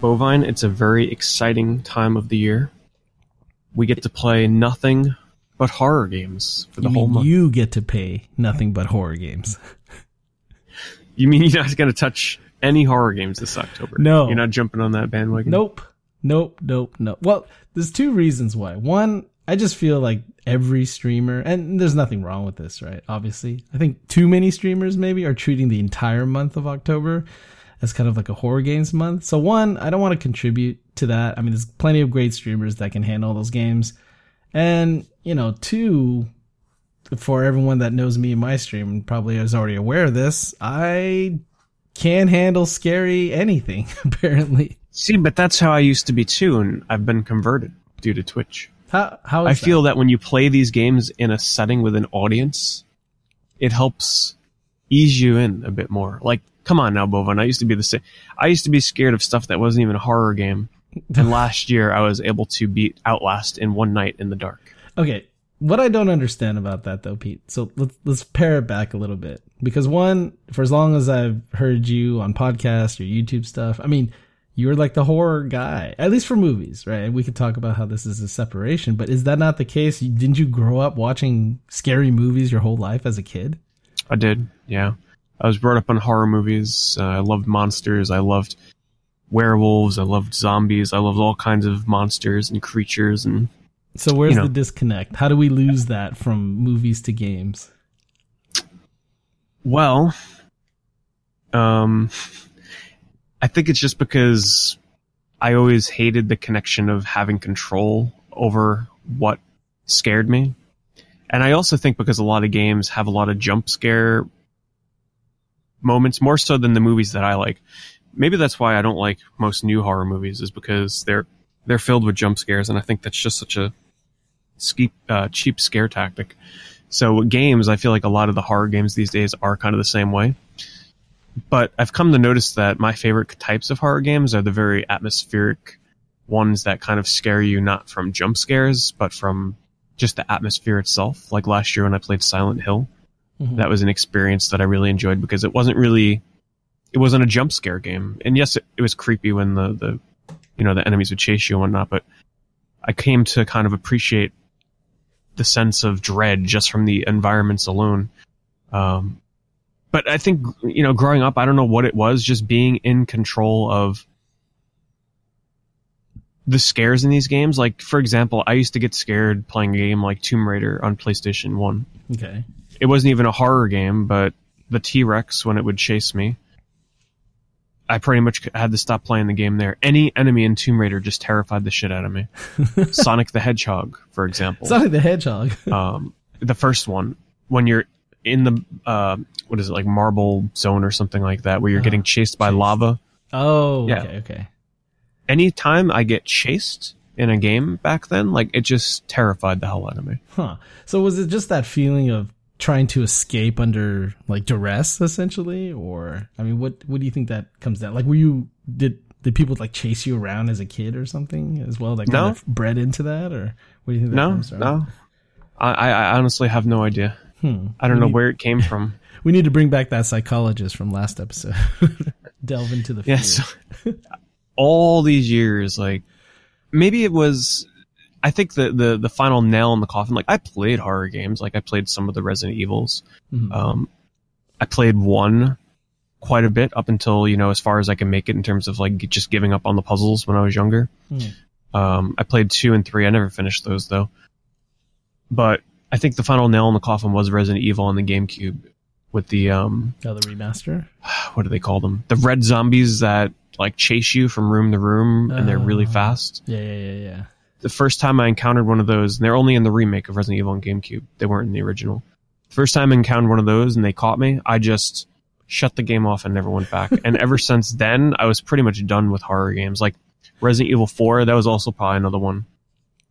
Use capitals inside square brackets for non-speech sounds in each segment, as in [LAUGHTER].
Bovine, it's a very exciting time of the year. We get to play nothing but horror games for the you whole month. you get to pay nothing but horror games. You mean you're not going to touch any horror games this October? No. You're not jumping on that bandwagon? Nope. Nope. Nope. Nope. Well, there's two reasons why. One, I just feel like every streamer, and there's nothing wrong with this, right? Obviously. I think too many streamers maybe are treating the entire month of October as kind of like a horror games month. So one, I don't want to contribute to that. I mean, there's plenty of great streamers that can handle those games. And, you know, two, for everyone that knows me in my stream probably is already aware of this, I can handle scary anything, [LAUGHS] apparently. See, but that's how I used to be too, and I've been converted due to Twitch. How, how I that? feel that when you play these games in a setting with an audience, it helps ease you in a bit more. Like, come on now, Bovine. I used to be the same. I used to be scared of stuff that wasn't even a horror game. [LAUGHS] And last year, I was able to beat Outlast in one night in the dark. Okay, what I don't understand about that though, Pete. So let's let's pare it back a little bit because one, for as long as I've heard you on podcasts or YouTube stuff, I mean, you're like the horror guy, at least for movies, right? And we could talk about how this is a separation, but is that not the case? Didn't you grow up watching scary movies your whole life as a kid? I did, yeah. I was brought up on horror movies. Uh, I loved monsters. I loved werewolves. I loved zombies. I loved all kinds of monsters and creatures. And So where's You know. the disconnect? How do we lose that from movies to games? well, um, I think it's just because I always hated the connection of having control over what scared me. And I also think because a lot of games have a lot of jump scare moments, more so than the movies that I like. Maybe that's why I don't like most new horror movies, is because they're they're filled with jump scares, and I think that's just such a ski, uh, cheap scare tactic. So games, I feel like a lot of the horror games these days are kind of the same way. But I've come to notice that my favorite types of horror games are the very atmospheric ones that kind of scare you not from jump scares, but from just the atmosphere itself. Like last year when I played Silent Hill, Mhm. that was an experience that I really enjoyed because it wasn't really, it wasn't a jump scare game. And yes, it, it was creepy when the, the, you know, the enemies would chase you and whatnot, but I came to kind of appreciate the sense of dread just from the environments alone. Um, but I think, you know, growing up, I don't know what it was, just being in control of the scares in these games. Like, for example, I used to get scared playing a game like Tomb Raider on PlayStation 1 Okay. it wasn't even a horror game, but the T Rex when it would chase me, I pretty much had to stop playing the game there. Any enemy in Tomb Raider just terrified the shit out of me. [LAUGHS] Sonic the Hedgehog, for example, Sonic the Hedgehog. [LAUGHS] um, the first one when you're in the uh, what is it like Marble Zone or something like that, where you're Uh, getting chased by lava. oh, Yeah. okay, okay. Anytime I get chased in a game back then, like it just terrified the hell out of me. Huh. So was it just that feeling of trying to escape under like duress essentially or I mean what what do you think that comes down? Like were you did did people like chase you around as a kid or something as well that kind No. of bred into that or what do you think that No, comes from? no, I, I honestly have no idea. Hmm. I don't We know need- where it came from. [LAUGHS] We need to bring back that psychologist from last episode. [LAUGHS] Delve into the fear. Yes. [LAUGHS] all these years, like maybe it was. I think the, the the final nail in the coffin. Like I played horror games. Like I played some of the Resident Evils. Mhm. Um, I played one quite a bit up until you know as far as I can make it in terms of like just giving up on the puzzles when I was younger. Hmm. Um, I played two and three. I never finished those though. But I think the final nail in the coffin was Resident Evil on the GameCube with the um Oh, the remaster? [SIGHS] what do they call them? The red zombies that like chase you from room to room and they're really Oh. fast. Yeah, yeah, yeah, yeah. The first time I encountered one of those, and they're only in the remake of Resident Evil on GameCube. They weren't in the original. The First time I encountered one of those and they caught me, I just shut the game off and never went back. [LAUGHS] and ever since then, I was pretty much done with horror games. Like Resident Evil 4, that was also probably another one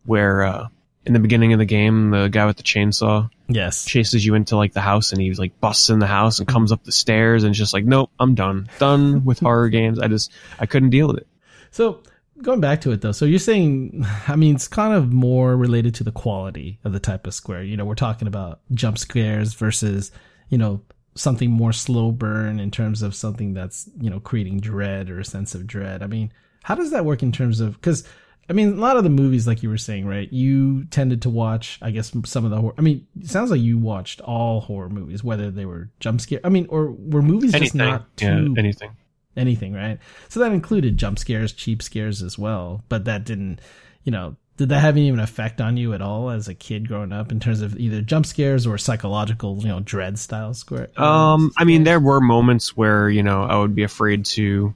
where uh in the beginning of the game, the guy with the chainsaw Yes. chases you into like the house and he like busts in the house and comes up the stairs and it's just like nope i'm done done with horror games i just i couldn't deal with it So going back to it though, so you're saying, I mean, it's kind of more related to the quality of the type of square. You know, we're talking about jump scares versus, you know, something more slow burn in terms of something that's, you know, creating dread or a sense of dread. I mean, How does that work in terms of because I mean, a lot of the movies, like you were saying, right? You tended to watch, I guess, some of the horror. I mean, it sounds like you watched all horror movies, whether they were jump scare. I mean, or were movies anything. just not too yeah, anything? Anything, right? So that included jump scares, cheap scares as well. But that didn't, you know, did that have any even effect on you at all as a kid growing up in terms of either jump scares or psychological, you know, dread style square? Um, I mean, there were moments where you know I would be afraid to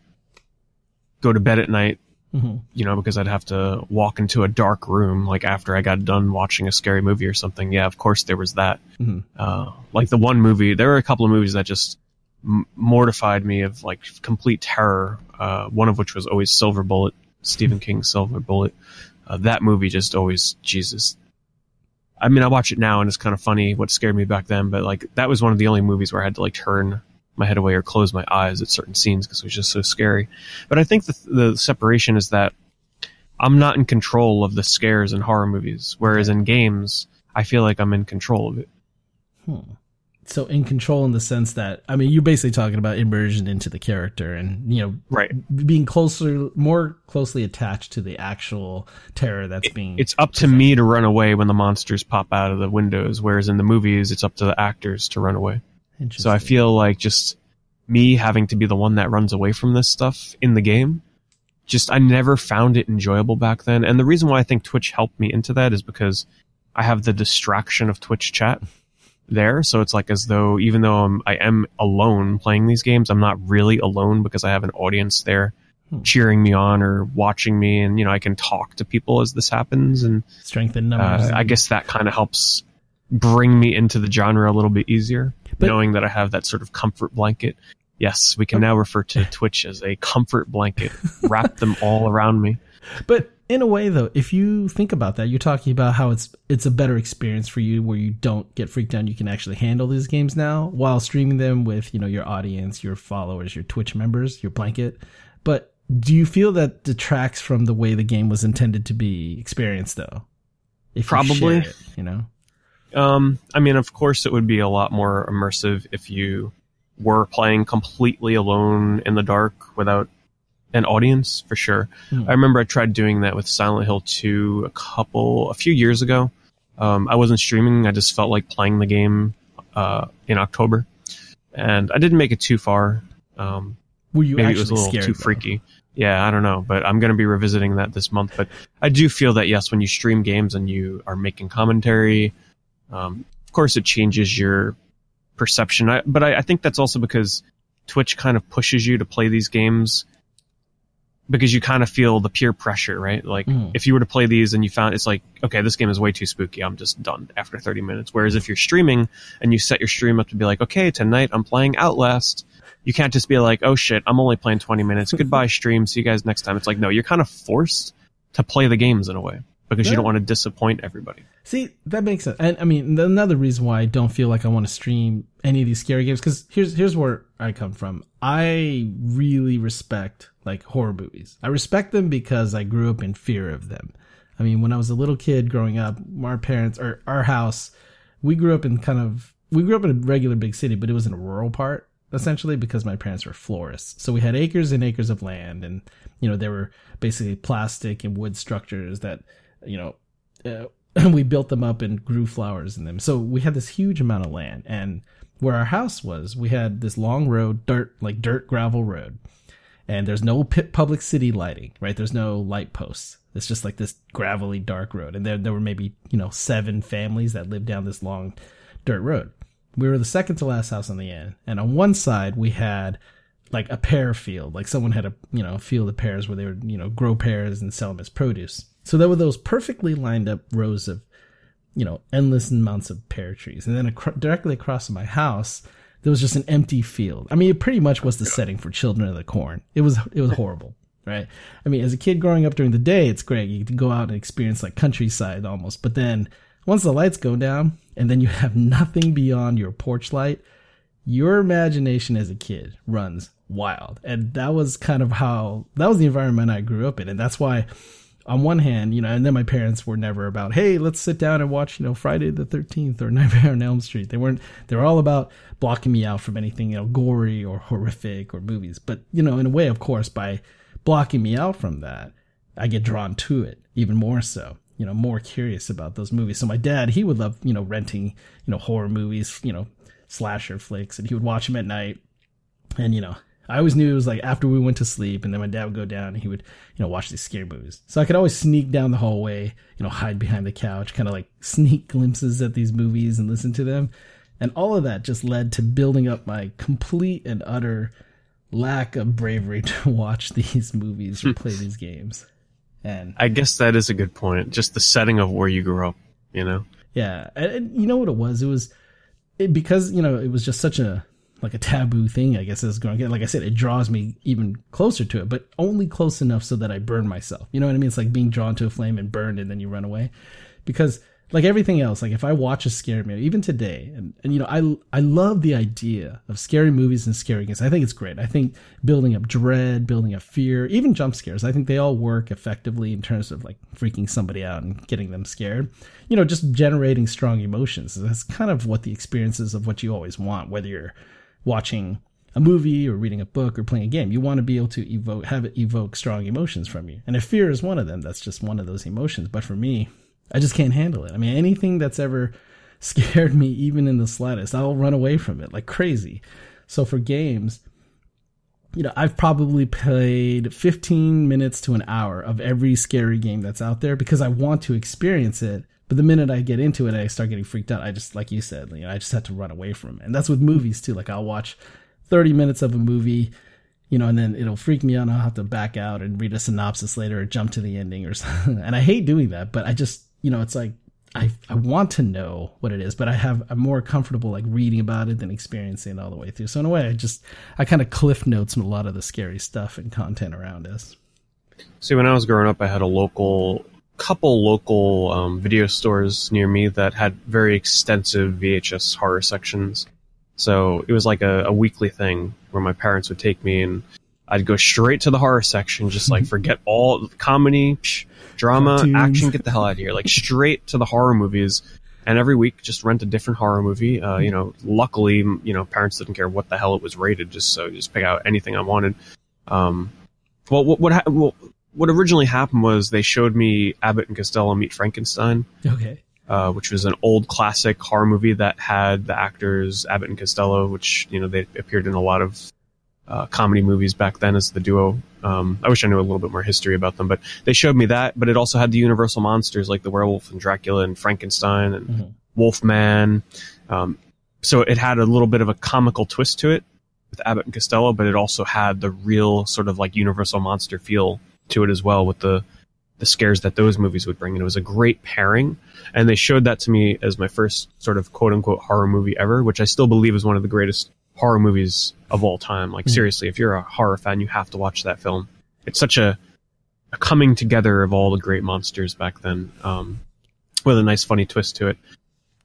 go to bed at night Mm-hmm. you know, because I'd have to walk into a dark room, like after I got done watching a scary movie or something. Yeah, of course there was that. Mm-hmm. Uh, like the one movie, there were a couple of movies that just m- mortified me of like complete terror. Uh, one of which was always Silver Bullet, Stephen King's Silver Bullet. Uh, that movie just always, Jesus. I mean, I watch it now and it's kind of funny what scared me back then, but like that was one of the only movies where I had to like turn my head away or close my eyes at certain scenes because it was just so scary. But I think the, the separation is that I'm not in control of the scares in horror movies, whereas in games, I feel like I'm in control of it. Hmm. So in control in the sense that I mean, you're basically talking about immersion into the character and you know, Right. being closer, more closely attached to the actual terror that's being. It's up to me to run away when the monsters pop out of the windows, whereas in the movies, it's up to the actors to run away. So I feel like just me having to be the one that runs away from this stuff in the game, just I never found it enjoyable back then. And the reason why I think Twitch helped me into that is because I have the distraction of Twitch chat there. So it's like as though even though I'm, I am alone playing these games, I'm not really alone because I have an audience there Hmm. cheering me on or watching me, and you know I can talk to people as this happens, and strengthen numbers. uh, I guess that kind of helps bring me into the genre a little bit easier, But- knowing that I have that sort of comfort blanket. Yes, we can now refer to Twitch as a comfort blanket. [LAUGHS] Wrap them all around me. But in a way, though, if you think about that, you're talking about how it's it's a better experience for you where you don't get freaked out. You can actually handle these games now while streaming them with you know your audience, your followers, your Twitch members, your blanket. But do you feel that detracts from the way the game was intended to be experienced, though? If you Probably. share it, you know. Um, I mean, of course, it would be a lot more immersive if you were playing completely alone in the dark without an audience, for sure. Hmm. I remember I tried doing that with Silent Hill 2 a couple, a few years ago. Um, I wasn't streaming. I just felt like playing the game uh, in October, and I didn't make it too far. Um, Were you maybe it was a little scared? too though? freaky. Yeah, I don't know, but I'm going to be revisiting that this month. But I do feel that yes, when you stream games and you are making commentary, um, of course it changes your perception. I, but I, I think that's also because Twitch kind of pushes you to play these games because you kind of feel the peer pressure, right? Like Mhm. if you were to play these and you found it's like, okay, this game is way too spooky. I'm just done after 30 minutes. Whereas if you're streaming and you set your stream up to be like, okay, tonight I'm playing Outlast, you can't just be like, oh shit, I'm only playing 20 minutes. [LAUGHS] Goodbye stream. See you guys next time. It's like, no, you're kind of forced to play the games in a way because you don't want to disappoint everybody. See, that makes sense. And I mean, another reason why I don't feel like I want to stream any of these scary games, because here's here's where I come from. I really respect like horror movies. I respect them because I grew up in fear of them. I mean, when I was a little kid growing up, our parents or our house, we grew up in kind of we grew up in a regular big city, but it was in a rural part essentially because my parents were florists. So we had acres and acres of land, and you know there were basically plastic and wood structures that you know uh, [CLEARS THROAT] we built them up and grew flowers in them. So we had this huge amount of land, and where our house was, we had this long road, dirt like dirt gravel road, and there's no public city lighting, right? There's no light posts. It's just like this gravelly dark road, and there there were maybe you know seven families that lived down this long dirt road. We were the second to last house on the end, and on one side we had like a pear field, like someone had a you know field of pears where they would you know grow pears and sell them as produce. So there were those perfectly lined up rows of you know endless amounts of pear trees, and then ac- directly across from my house there was just an empty field. I mean, it pretty much was the setting for Children of the Corn. It was it was horrible, right? I mean, as a kid growing up during the day, it's great. You can go out and experience like countryside almost, but then once the lights go down and then you have [LAUGHS] nothing beyond your porch light, your imagination as a kid runs wild. And that was kind of how that was the environment I grew up in. And that's why on one hand, you know, and then my parents were never about, hey, let's sit down and watch, you know, Friday the 13th or [LAUGHS] Nightmare on Elm Street. They weren't, they were all about blocking me out from anything, you know, gory or horrific or movies. But, you know, in a way, of course, by blocking me out from that, I get drawn to it even more so. You know, more curious about those movies. So my dad, he would love, you know, renting, you know, horror movies, you know, slasher flicks, and he would watch them at night. And you know, I always knew it was like after we went to sleep, and then my dad would go down and he would, you know, watch these scary movies. So I could always sneak down the hallway, you know, hide behind the couch, kind of like [LAUGHS] sneak glimpses at these movies and listen to them. And all of that just led to building up my complete and utter lack of bravery [LAUGHS] to watch these movies or play these games. And I guess that is a good point. Just the setting of where you grew up, you know? Yeah. And, and you know what it was? It was it, because, you know, it was just such a like a taboo thing, I guess, as growing up. Like I said, it draws me even closer to it, but only close enough so that I burn myself. You know what I mean? It's like being drawn to a flame and burned and then you run away. Because like everything else, like if I watch a scary movie, even today, and, and you know, I I love the idea of scary movies and scary games. I think it's great. I think building up dread, building up fear, even jump scares, I think they all work effectively in terms of like freaking somebody out and getting them scared. You know, just generating strong emotions. That's kind of what the experiences of what you always want, whether you're watching a movie or reading a book or playing a game. You want to be able to evoke, have it evoke strong emotions from you. And if fear is one of them, that's just one of those emotions. But for me, I just can't handle it. I mean, anything that's ever [LAUGHS] scared me, even in the slightest, I'll run away from it like crazy. So for games, you know, I've probably played 15 minutes to an hour of every scary game that's out there because I want to experience it. But the minute I get into it, I start getting freaked out. I just, like you said, you know, I just have to run away from it. And that's with movies too. Like I'll watch 30 minutes of a movie, you know, and then it'll freak me out. And I'll have to back out and read a synopsis later or jump to the ending or [LAUGHS] something. And I hate doing that, but I just, you know, it's like I I want to know what it is, but I have I'm more comfortable like reading about it than experiencing it all the way through. So in a way, I just I kind of cliff notes a lot of the scary stuff and content around us. See, when I was growing up, I had a local couple local um, video stores near me that had very extensive VHS horror sections. So it was like a, a weekly thing where my parents would take me and I'd go straight to the horror section, just like [LAUGHS] forget all comedy, psh, drama, Cartoons. action, get the hell out of here, like straight to the horror movies. And every week, just rent a different horror movie. Uh, you know, luckily, you know, parents didn't care what the hell it was rated, just so just pick out anything I wanted. Um, well, what what, well, what originally happened was they showed me Abbott and Costello meet Frankenstein. Okay. Uh, which was an old classic horror movie that had the actors Abbott and Costello, which you know they appeared in a lot of uh, comedy movies back then as the duo. Um, I wish I knew a little bit more history about them, but they showed me that. But it also had the Universal monsters like the werewolf and Dracula and Frankenstein and mm-hmm. Wolfman. Um, so it had a little bit of a comical twist to it with Abbott and Costello, but it also had the real sort of like Universal monster feel to it as well with the the scares that those movies would bring. And it was a great pairing. And they showed that to me as my first sort of quote unquote horror movie ever, which I still believe is one of the greatest horror movies of all time. Like mm. seriously, if you're a horror fan, you have to watch that film. It's such a, a coming together of all the great monsters back then, um, with a nice funny twist to it.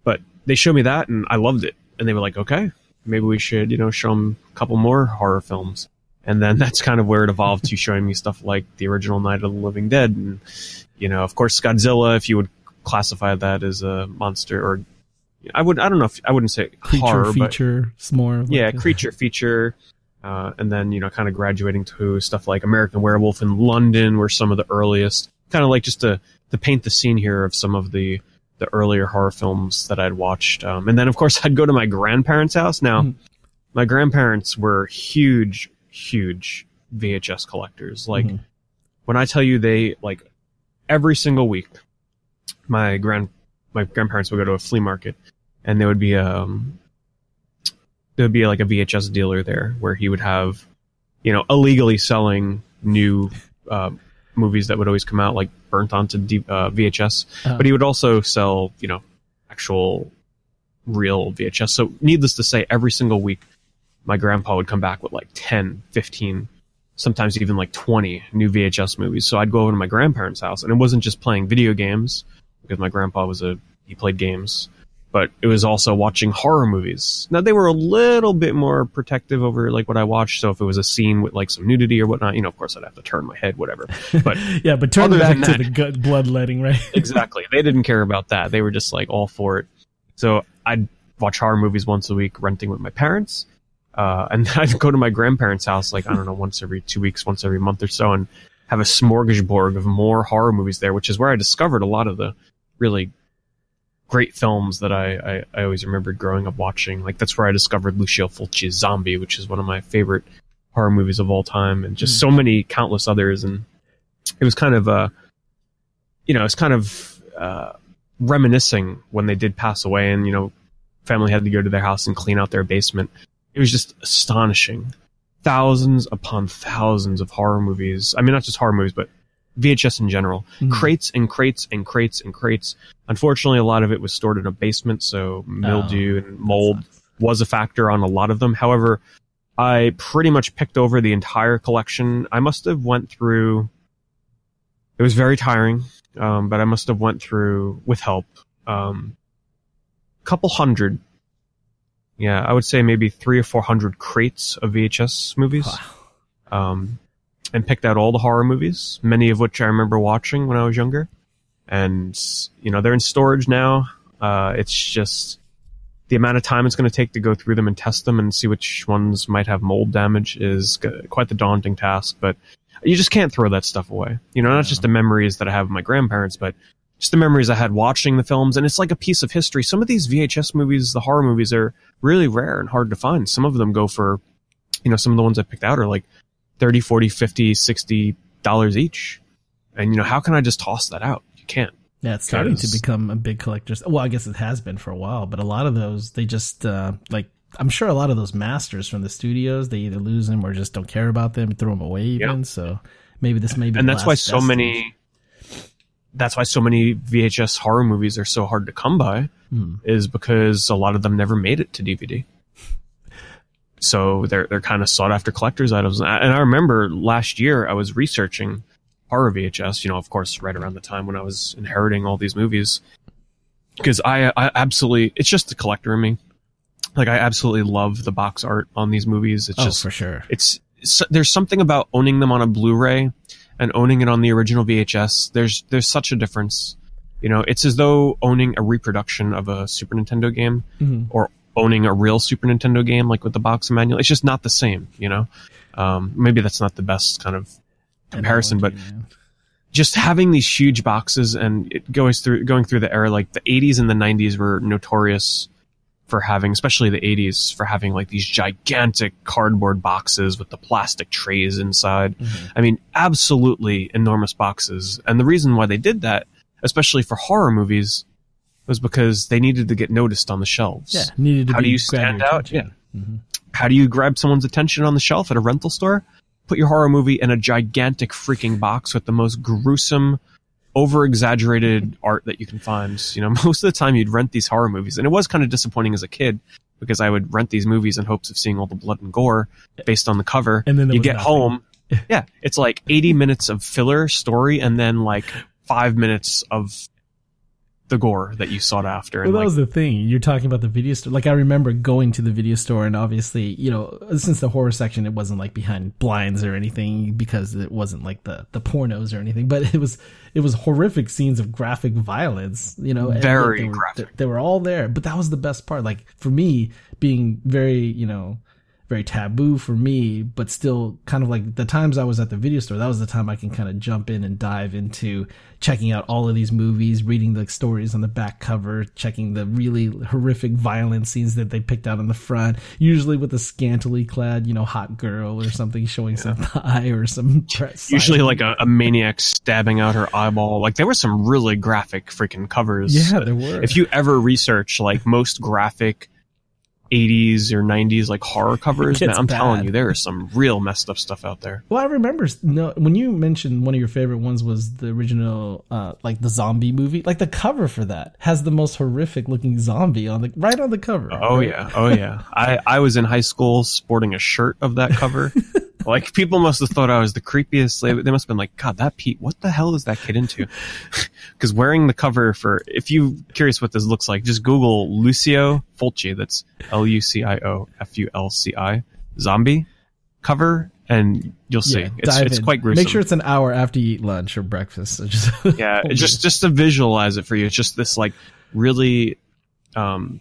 But they showed me that, and I loved it. And they were like, "Okay, maybe we should, you know, show them a couple more horror films." And then [LAUGHS] that's kind of where it evolved to showing me stuff like the original Night of the Living Dead, and you know, of course, Godzilla, if you would classify that as a monster or I would I don't know if I wouldn't say creature horror, feature, but, more like yeah, a, creature feature, uh, and then you know kind of graduating to stuff like American Werewolf in London were some of the earliest. Kind of like just to to paint the scene here of some of the the earlier horror films that I'd watched, um, and then of course [LAUGHS] I'd go to my grandparents' house. Now, mm. my grandparents were huge, huge VHS collectors. Like mm. when I tell you they like every single week, my grand my grandparents would go to a flea market, and there would be um there would be like a VHS dealer there where he would have, you know, illegally selling new uh, movies that would always come out like burnt onto D- uh, VHS, uh-huh. but he would also sell, you know, actual real VHS. So needless to say, every single week, my grandpa would come back with like 10, 15, sometimes even like 20 new VHS movies. So I'd go over to my grandparents' house and it wasn't just playing video games because my grandpa was a he played games, but it was also watching horror movies. Now they were a little bit more protective over like what I watched. So if it was a scene with like some nudity or whatnot, you know, of course I'd have to turn my head, whatever. [LAUGHS] But yeah, but turn back to the gut bloodletting, right? [LAUGHS] exactly. They didn't care about that. They were just like all for it. So I'd watch horror movies once a week, renting with my parents. Uh, and [LAUGHS] I'd go to my grandparents' house, like, I don't know, once every two weeks, once every month or so, and have a smorgasbord of more horror movies there, which is where I discovered a lot of the really great films that I, I, I always remembered growing up watching. Like, that's where I discovered Lucio Fulci's Zombie, which is one of my favorite horror movies of all time, and just so many countless others. And it was kind of, uh, you know, it's kind of, uh, reminiscing when they did pass away and, you know, family had to go to their house and clean out their basement. It was just astonishing. Thousands upon thousands of horror movies. I mean, not just horror movies, but VHS in general. Mhm. Crates and crates and crates and crates. Unfortunately, a lot of it was stored in a basement, so mildew and mold was a factor on a lot of them. However, I pretty much picked over the entire collection. I must have went through. It was very tiring, um, but I must have went through with help. Um, couple hundred. Yeah, I would say maybe three or four hundred crates of VHS movies. Wow. Um, and picked out all the horror movies, many of which I remember watching when I was younger. And, you know, they're in storage now. Uh, it's just the amount of time it's going to take to go through them and test them and see which ones might have mold damage is g- quite the daunting task. But you just can't throw that stuff away. You know, not just the memories that I have of my grandparents, but just the memories I had watching the films. And it's like a piece of history. Some of these VHS movies, the horror movies, are really rare and hard to find. Some of them go for, you know, some of the ones I picked out are like 30, 40, 50, 60 dollars each. And, you know, how can I just toss that out? You can't. Yeah, it's starting to become a big collector's. Well, I guess it has been for a while, but a lot of those, they just, uh, like, I'm sure a lot of those masters from the studios, they either lose them or just don't care about them, throw them away even. Yeah. So maybe this may be and the that's why so vestige. many that's why so many VHS horror movies are so hard to come by Hmm. is because a lot of them never made it to DVD. So they're they're kind of sought after collectors items. And I remember last year I was researching horror VHS, you know, of course, right around the time when I was inheriting all these movies. Because I, I absolutely, it's just the collector in me. Like I absolutely love the box art on these movies. It's Oh, just for sure. it's, it's there's something about owning them on a Blu-ray and owning it on the original VHS. There's there's such a difference. You know, it's as though owning a reproduction of a Super Nintendo game Mhm. or owning a real Super Nintendo game, like with the box and manual. It's just not the same. You know, um, maybe that's not the best kind of comparison, but man. just having these huge boxes and it goes through going through the era like the 80s and the 90s were notorious for having especially the 80s for having like these gigantic cardboard boxes with the plastic trays inside Mhm. i mean absolutely enormous boxes and the reason why they did that especially for horror movies was because they needed to get noticed on the shelves yeah, needed to how do you stand out? attention. Mhm. how do you grab someone's attention on the shelf at a rental store? Put your horror movie in a gigantic freaking box with the most gruesome, over exaggerated art that you can find. You know, [LAUGHS] most of the time you'd rent these horror movies, and it was kind of disappointing as a kid because I would rent these movies in hopes of seeing all the blood and gore based on the cover. And then you get nothing. home, [LAUGHS] yeah, it's like 80 minutes of filler story and then like five minutes of the gore that you sought after. Well, And that like, was the thing. You're talking about the video store. Like I remember going to the video store, and obviously, you know, since the horror section, it wasn't like behind blinds or anything because it wasn't like the the pornos or anything. But [LAUGHS] it was it was horrific scenes of graphic violence. You know, and Very they were, graphic. They, were all there, but that was the best part. Like for me, being very you know very taboo for me, but still kind of like the times I was at the video store, that was the time I can kind of jump in and dive into checking out all of these movies, reading the stories on the back cover, checking the really horrific violent scenes that they picked out on the front, usually with a scantily clad, you know, hot girl or something showing some thigh [LAUGHS] or some dress. [LAUGHS] usually like a, a maniac stabbing out her eyeball. Like there were some really graphic freaking covers. Yeah, there were. If you ever research like most graphic 80s or 90s like horror covers, man, I'm telling you, there is some real messed up stuff out there. Well, I remember no when you mentioned one of your favorite ones was the original, uh, like the zombie movie. Like the cover for that has the most horrific looking zombie on the right on the cover. Oh right? yeah, oh yeah. I I was in high school sporting a shirt of that cover. [LAUGHS] [LAUGHS] like people must have thought I was the creepiest. They, they must have been like, God, that Pete, what the hell is that kid into? [LAUGHS] Because wearing the cover for, if you're curious what this looks like, just Google Lucio Fulci. That's L U C I O F U L C I zombie cover, and you'll see. Yeah, it's it's quite gruesome. Make sure it's an hour after you eat lunch or breakfast. So [LAUGHS] just yeah, just just to visualize it for you, it's just this like really, um,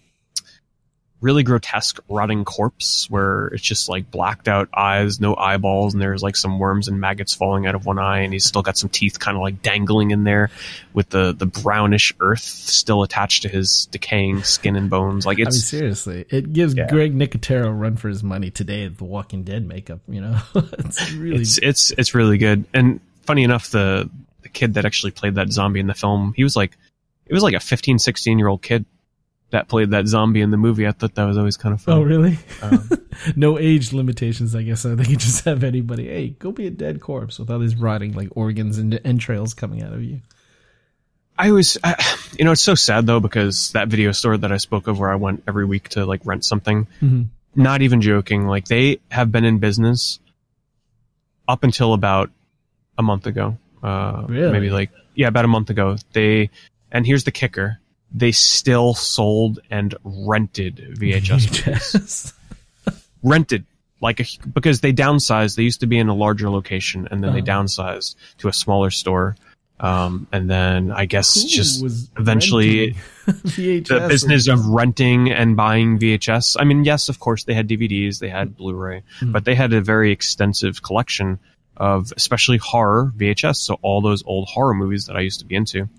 really grotesque rotting corpse where it's just like blacked out eyes, no eyeballs, and there's like some worms and maggots falling out of one eye, and he's still got some teeth kind of like dangling in there with the the brownish earth still attached to his decaying skin and bones. Like I mean, it's seriously, it gives Yeah. Greg Nicotero a run for his money today at the Walking Dead makeup. You know, [LAUGHS] it's really it's it's it's really good. And funny enough, the the kid that actually played that zombie in the film, he was like it was like a 15, 16 year old kid that played that zombie in the movie. I thought that was always kind of fun. Oh, really? Um, [LAUGHS] no age limitations, I guess. They could just have anybody, hey, go be a dead corpse with all these rotting like organs and entrails coming out of you. I was, I, [SIGHS] you know, it's so sad though because that video store that I spoke of, where I went every week to like rent something. Mhm. Not even joking. Like they have been in business up until about a month ago. Uh, Really? Maybe like yeah, about a month ago. They and here's the kicker: they still sold and rented VHS. [LAUGHS] VHS. rented like a, because they downsized. They used to be in a larger location, and then they Uh-huh. downsized to a smaller store. Um, and then I guess just eventually VHS [LAUGHS] the business of renting and buying VHS. I mean, yes, of course they had DVDs, they had Blu-ray, Mhm. but they had a very extensive collection of especially horror VHS. So all those old horror movies that I used to be into,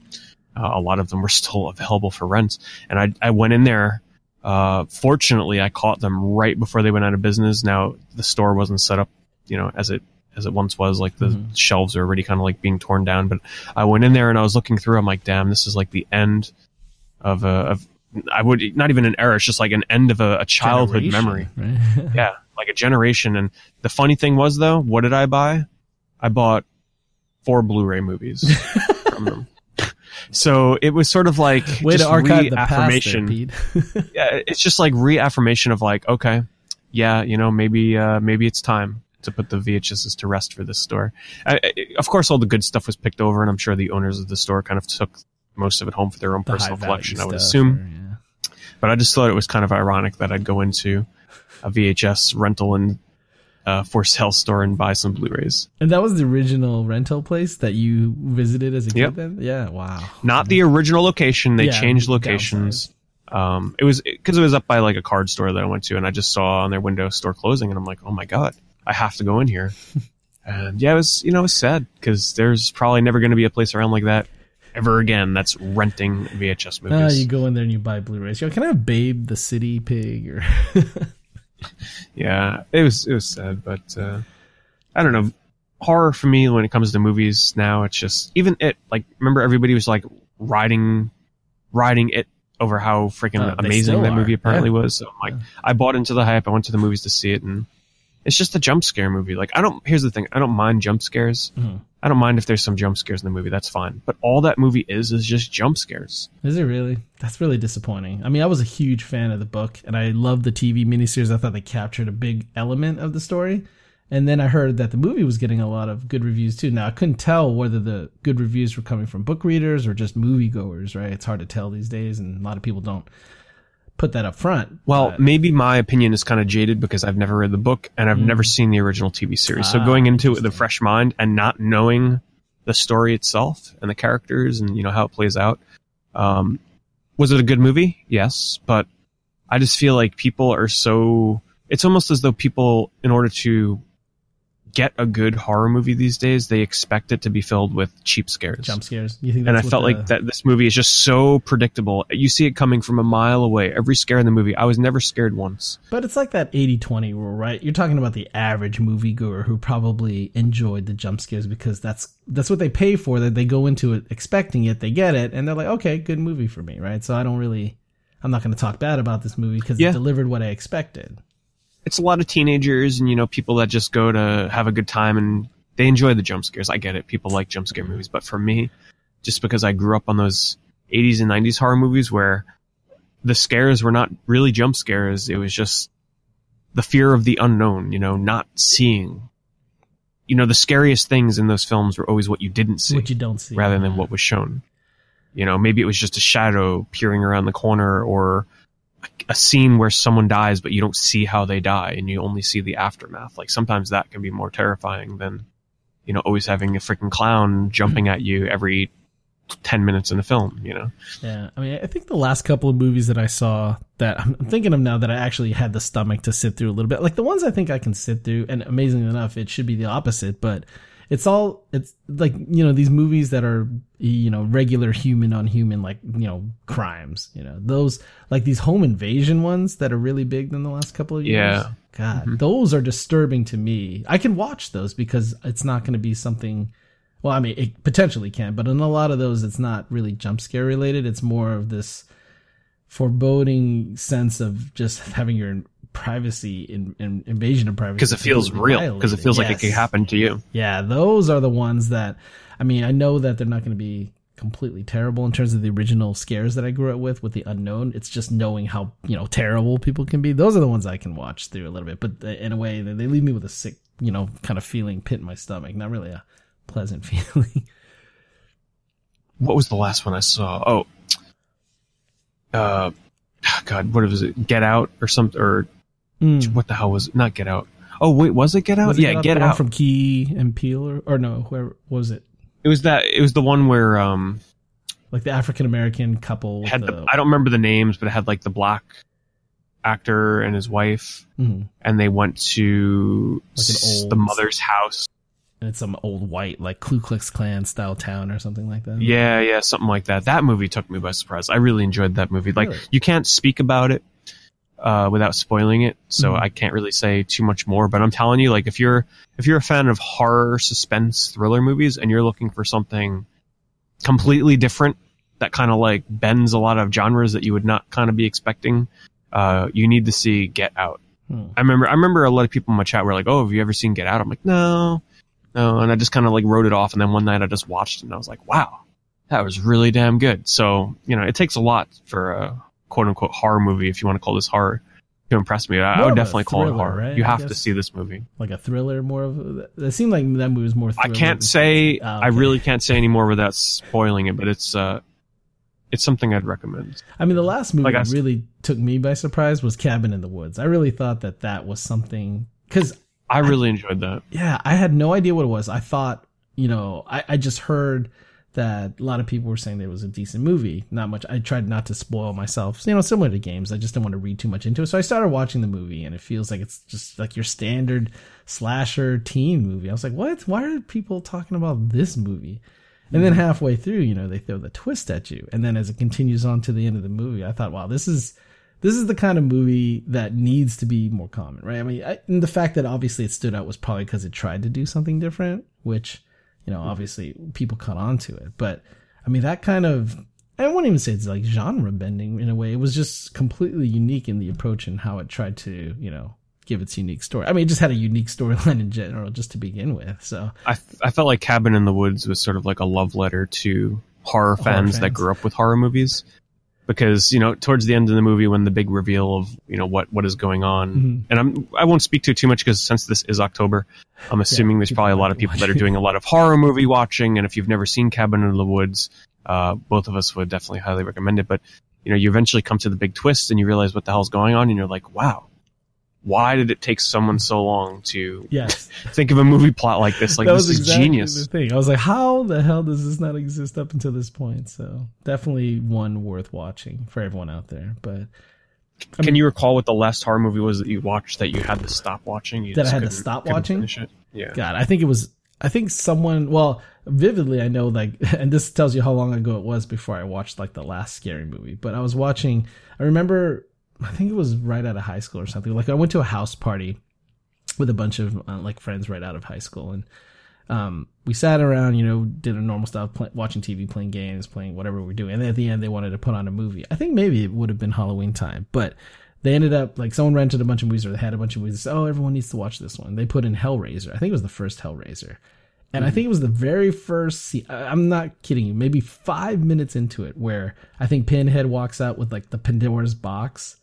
uh, a lot of them were still available for rent. And I, I went in there. Uh, fortunately, I caught them right before they went out of business. Now the store wasn't set up, you know, as it as it once was. Like the Mhm. shelves are already kind of like being torn down. But I went in there and I was looking through. I'm like, damn, this is like the end of a of I would not even an era. It's just like an end of a, a childhood Generation, memory. right? [LAUGHS] Yeah, like a generation. And the funny thing was though, what did I buy? I bought four Blu-ray movies [LAUGHS] from them. So it was sort of like Way just to archive the past, there. [LAUGHS] Yeah, it's just like reaffirmation of like, okay, yeah, you know, maybe uh, maybe it's time to put the VHSs to rest for this store. I, I, of course, all the good stuff was picked over, and I'm sure the owners of the store kind of took most of it home for their own The personal collection. I would assume, or, yeah. but I just thought it was kind of ironic that I'd go into a VHS rental and uh, for sale store and buy some Blu-rays. And that was the original rental place that you visited as a kid Yep. then? Yeah, wow. Not the original location; they Yeah, changed locations. Um, it was because it was up by like a card store that I went to, and I just saw on their window store closing, and I'm like, oh my god, I have to go in here. [LAUGHS] and yeah, it was you know it was sad because there's probably never going to be a place around like that ever again that's renting VHS Ah, movies. you go in there and you buy Blu-rays. Yo, can I have Babe the City Pig or [LAUGHS] [LAUGHS] yeah, it was it was sad, but uh, I don't know. Horror for me when it comes to movies now, it's just even it. Like remember everybody was like riding, riding it over how freaking Uh, amazing that movie are, apparently yeah. was. So I'm like, I bought into the hype. I went to the movies to see it, and it's just a jump scare movie. Like I don't. Here's the thing. I don't mind jump scares. Mhm. I don't mind if there's some jump scares in the movie. That's fine. But all that movie is is just jump scares. Is it really? That's really disappointing. I mean, I was a huge fan of the book, and I loved the TV miniseries. I thought they captured a big element of the story. And then I heard that the movie was getting a lot of good reviews too. Now I couldn't tell whether the good reviews were coming from book readers or just moviegoers. Right? It's hard to tell these days, and a lot of people don't put that up front. Well, But- maybe my opinion is kind of jaded because I've never read the book and I've never seen the original TV series. so Ah, going into it with a fresh mind and not knowing the story itself and the characters and you know how it plays out, um, was it a good movie? Yes, but I just feel like people are so. It's almost as though people, in order to get a good horror movie these days, they expect it to be filled with cheap scares jump scares. You think? and I felt the- like that this movie is just so predictable. You see it coming from a mile away. Every scare in the movie, I was never scared once. But it's like that 80-20 rule, right? You're talking about the average moviegoer who probably enjoyed the jump scares because that's that's what they pay for. That they go into it expecting it, they get it, and they're like, okay, good movie for me, right? So I don't really, I'm not going to talk bad about this movie because Yeah. it delivered what I expected. It's a lot of teenagers and you know people that just go to have a good time and they enjoy the jump scares. I get it. People like jump scare movies, but for me, just because I grew up on those 80s and 90s horror movies where the scares were not really jump scares, it was just the fear of the unknown, you know, not seeing. You know, the scariest things in those films were always what you didn't see. What you don't see, rather than what was shown. You know, maybe it was just a shadow peering around the corner or a scene where someone dies, but you don't see how they die and you only see the aftermath. Like sometimes that can be more terrifying than, you know, always having a freaking clown hmm. jumping at you every ten minutes in the film. You know. Yeah, I mean, I think the last couple of movies that I saw that I'm thinking of now that I actually had the stomach to sit through a little bit, like the ones I think I can sit through, and amazingly enough, it should be the opposite, but it's all it's like you know these movies that are you know regular human on human like you know crimes you know those like these home invasion ones that are really big in the last couple of years. Yeah. god mm-hmm. those are disturbing to me. I can watch those because it's not going to be something well i mean it potentially can but in a lot of those it's not really jump scare related. It's more of this foreboding sense of just [LAUGHS] having your privacy in, in invasion of privacy Because it feels real. Because it feels like it could happen to you. Yeah, those are the ones that I mean, I know that they're not going to be completely terrible in terms of the original scares that I grew up with with the unknown. It's just knowing how, you know, terrible people can be. Those are the ones I can watch through a little bit, but in a way they they leave me with a sick, you know, kind of feeling pit in my stomach, not really a pleasant [LAUGHS] feeling. What was the last one I saw? Oh, uh, God, what was it? Get Out or something? Or Mm. what the hell was it? Not Get Out. Oh wait, was it Get Out? Was yeah, the Get Out. from Key and Peele or, or no, where was it? it was that. It was the one where um Like the African American couple had the, the. I don't remember the names, but it had like the black actor and his wife, Mhm. and they went to Like old- the mother's house. and it's some old white like Ku Klux Klan style town or something like that. Yeah, yeah, something like that. That movie took me by surprise. I really enjoyed that movie. Like Really? you can't speak about it uh, without spoiling it, so Mhm. I can't really say too much more. But I'm telling you, like if you're if you're a fan of horror, suspense, thriller movies, and you're looking for something completely different that kind of like bends a lot of genres that you would not kind of be expecting, uh, you need to see Get Out. Hmm. I remember I remember a lot of people in my chat were like, "Oh, have you ever seen Get Out?" I'm like, "No, no," and I just kind of like wrote it off. And then one night I just watched it, and I was like, "Wow, that was really damn good." So you know, it takes a lot for a quote unquote horror movie, if you want to call this horror, to impress me. I, I would definitely call it horror. right? You have to see this movie. like a thriller more of it seemed like that movie was more I can't say Oh, I really can't say any more without spoiling it, but it's uh, it's something I'd recommend. I mean the last movie Like I that really took me by surprise was Cabin in the Woods. I really thought that that was something cuz I really enjoyed that. yeah, I had no idea what it was. I thought, you know, I, I just heard that a lot of people were saying that it was a decent movie. Not much. I tried not to spoil myself. You know, similar to games, I just didn't want to read too much into it. So I started watching the movie, and it feels like it's just like your standard slasher teen movie. I was like, what? Why are people talking about this movie? And then mm-hmm. halfway through, you know, they throw the twist at you. And then as it continues on to the end of the movie, I thought, wow, this is this is the kind of movie that needs to be more common, right? I mean, I, and the fact that obviously it stood out was probably because it tried to do something different, which, you know, obviously people caught on to it. But I mean, that kind of, I wouldn't even say it's like genre bending in a way. It was just completely unique in the approach and how it tried to, you know, give its unique story. I mean, it just had a unique storyline [LAUGHS] in general just to begin with. So, I, I felt like Cabin in the Woods was sort of like a love letter to horror fans, that fans. grew up with horror movies. Because, you know, towards the end of the movie when the big reveal of, you know, what, what is going on. Mhm. And I'm I won't speak to it too much because since this is October, I'm assuming there's probably a lot of people that are doing a lot of horror movie watching and if you've never seen Cabin in the Woods, uh, both of us would definitely highly recommend it. But, you know, you eventually come to the big twist and you realize what the hell's going on and you're like, wow. Why did it take someone so long to yes. [LAUGHS] think of a movie plot like this. Like that this is exactly genius. thing. I was like, how the hell does this not exist up until this point? So definitely one worth watching for everyone out there. But Can you recall what the last horror movie was that you watched that you had to stop watching? You That I had to stop watching? Yeah. God, I think it was. I think someone. Well, vividly, I know like, [LAUGHS] and this tells you how long ago it was before I watched like the last scary movie. But I was watching. I remember. I think it was right out of high school or something. Like I went to a house party with a bunch of uh, like friends right out of high school, and um, we sat around, you know, did a normal stuff, play, watching TV, playing games, playing whatever we are doing. And then at the end, they wanted to put on a movie. I think maybe it would have been Halloween time, but they ended up like someone rented a bunch of movies or they had a bunch of movies. Oh, everyone needs to watch this one. They put in Hellraiser. I think it was the first Hellraiser. And I think it was the very first scene. I- I'm not kidding you. Maybe five minutes into it, where I think Pinhead walks out with like the Pandora's box,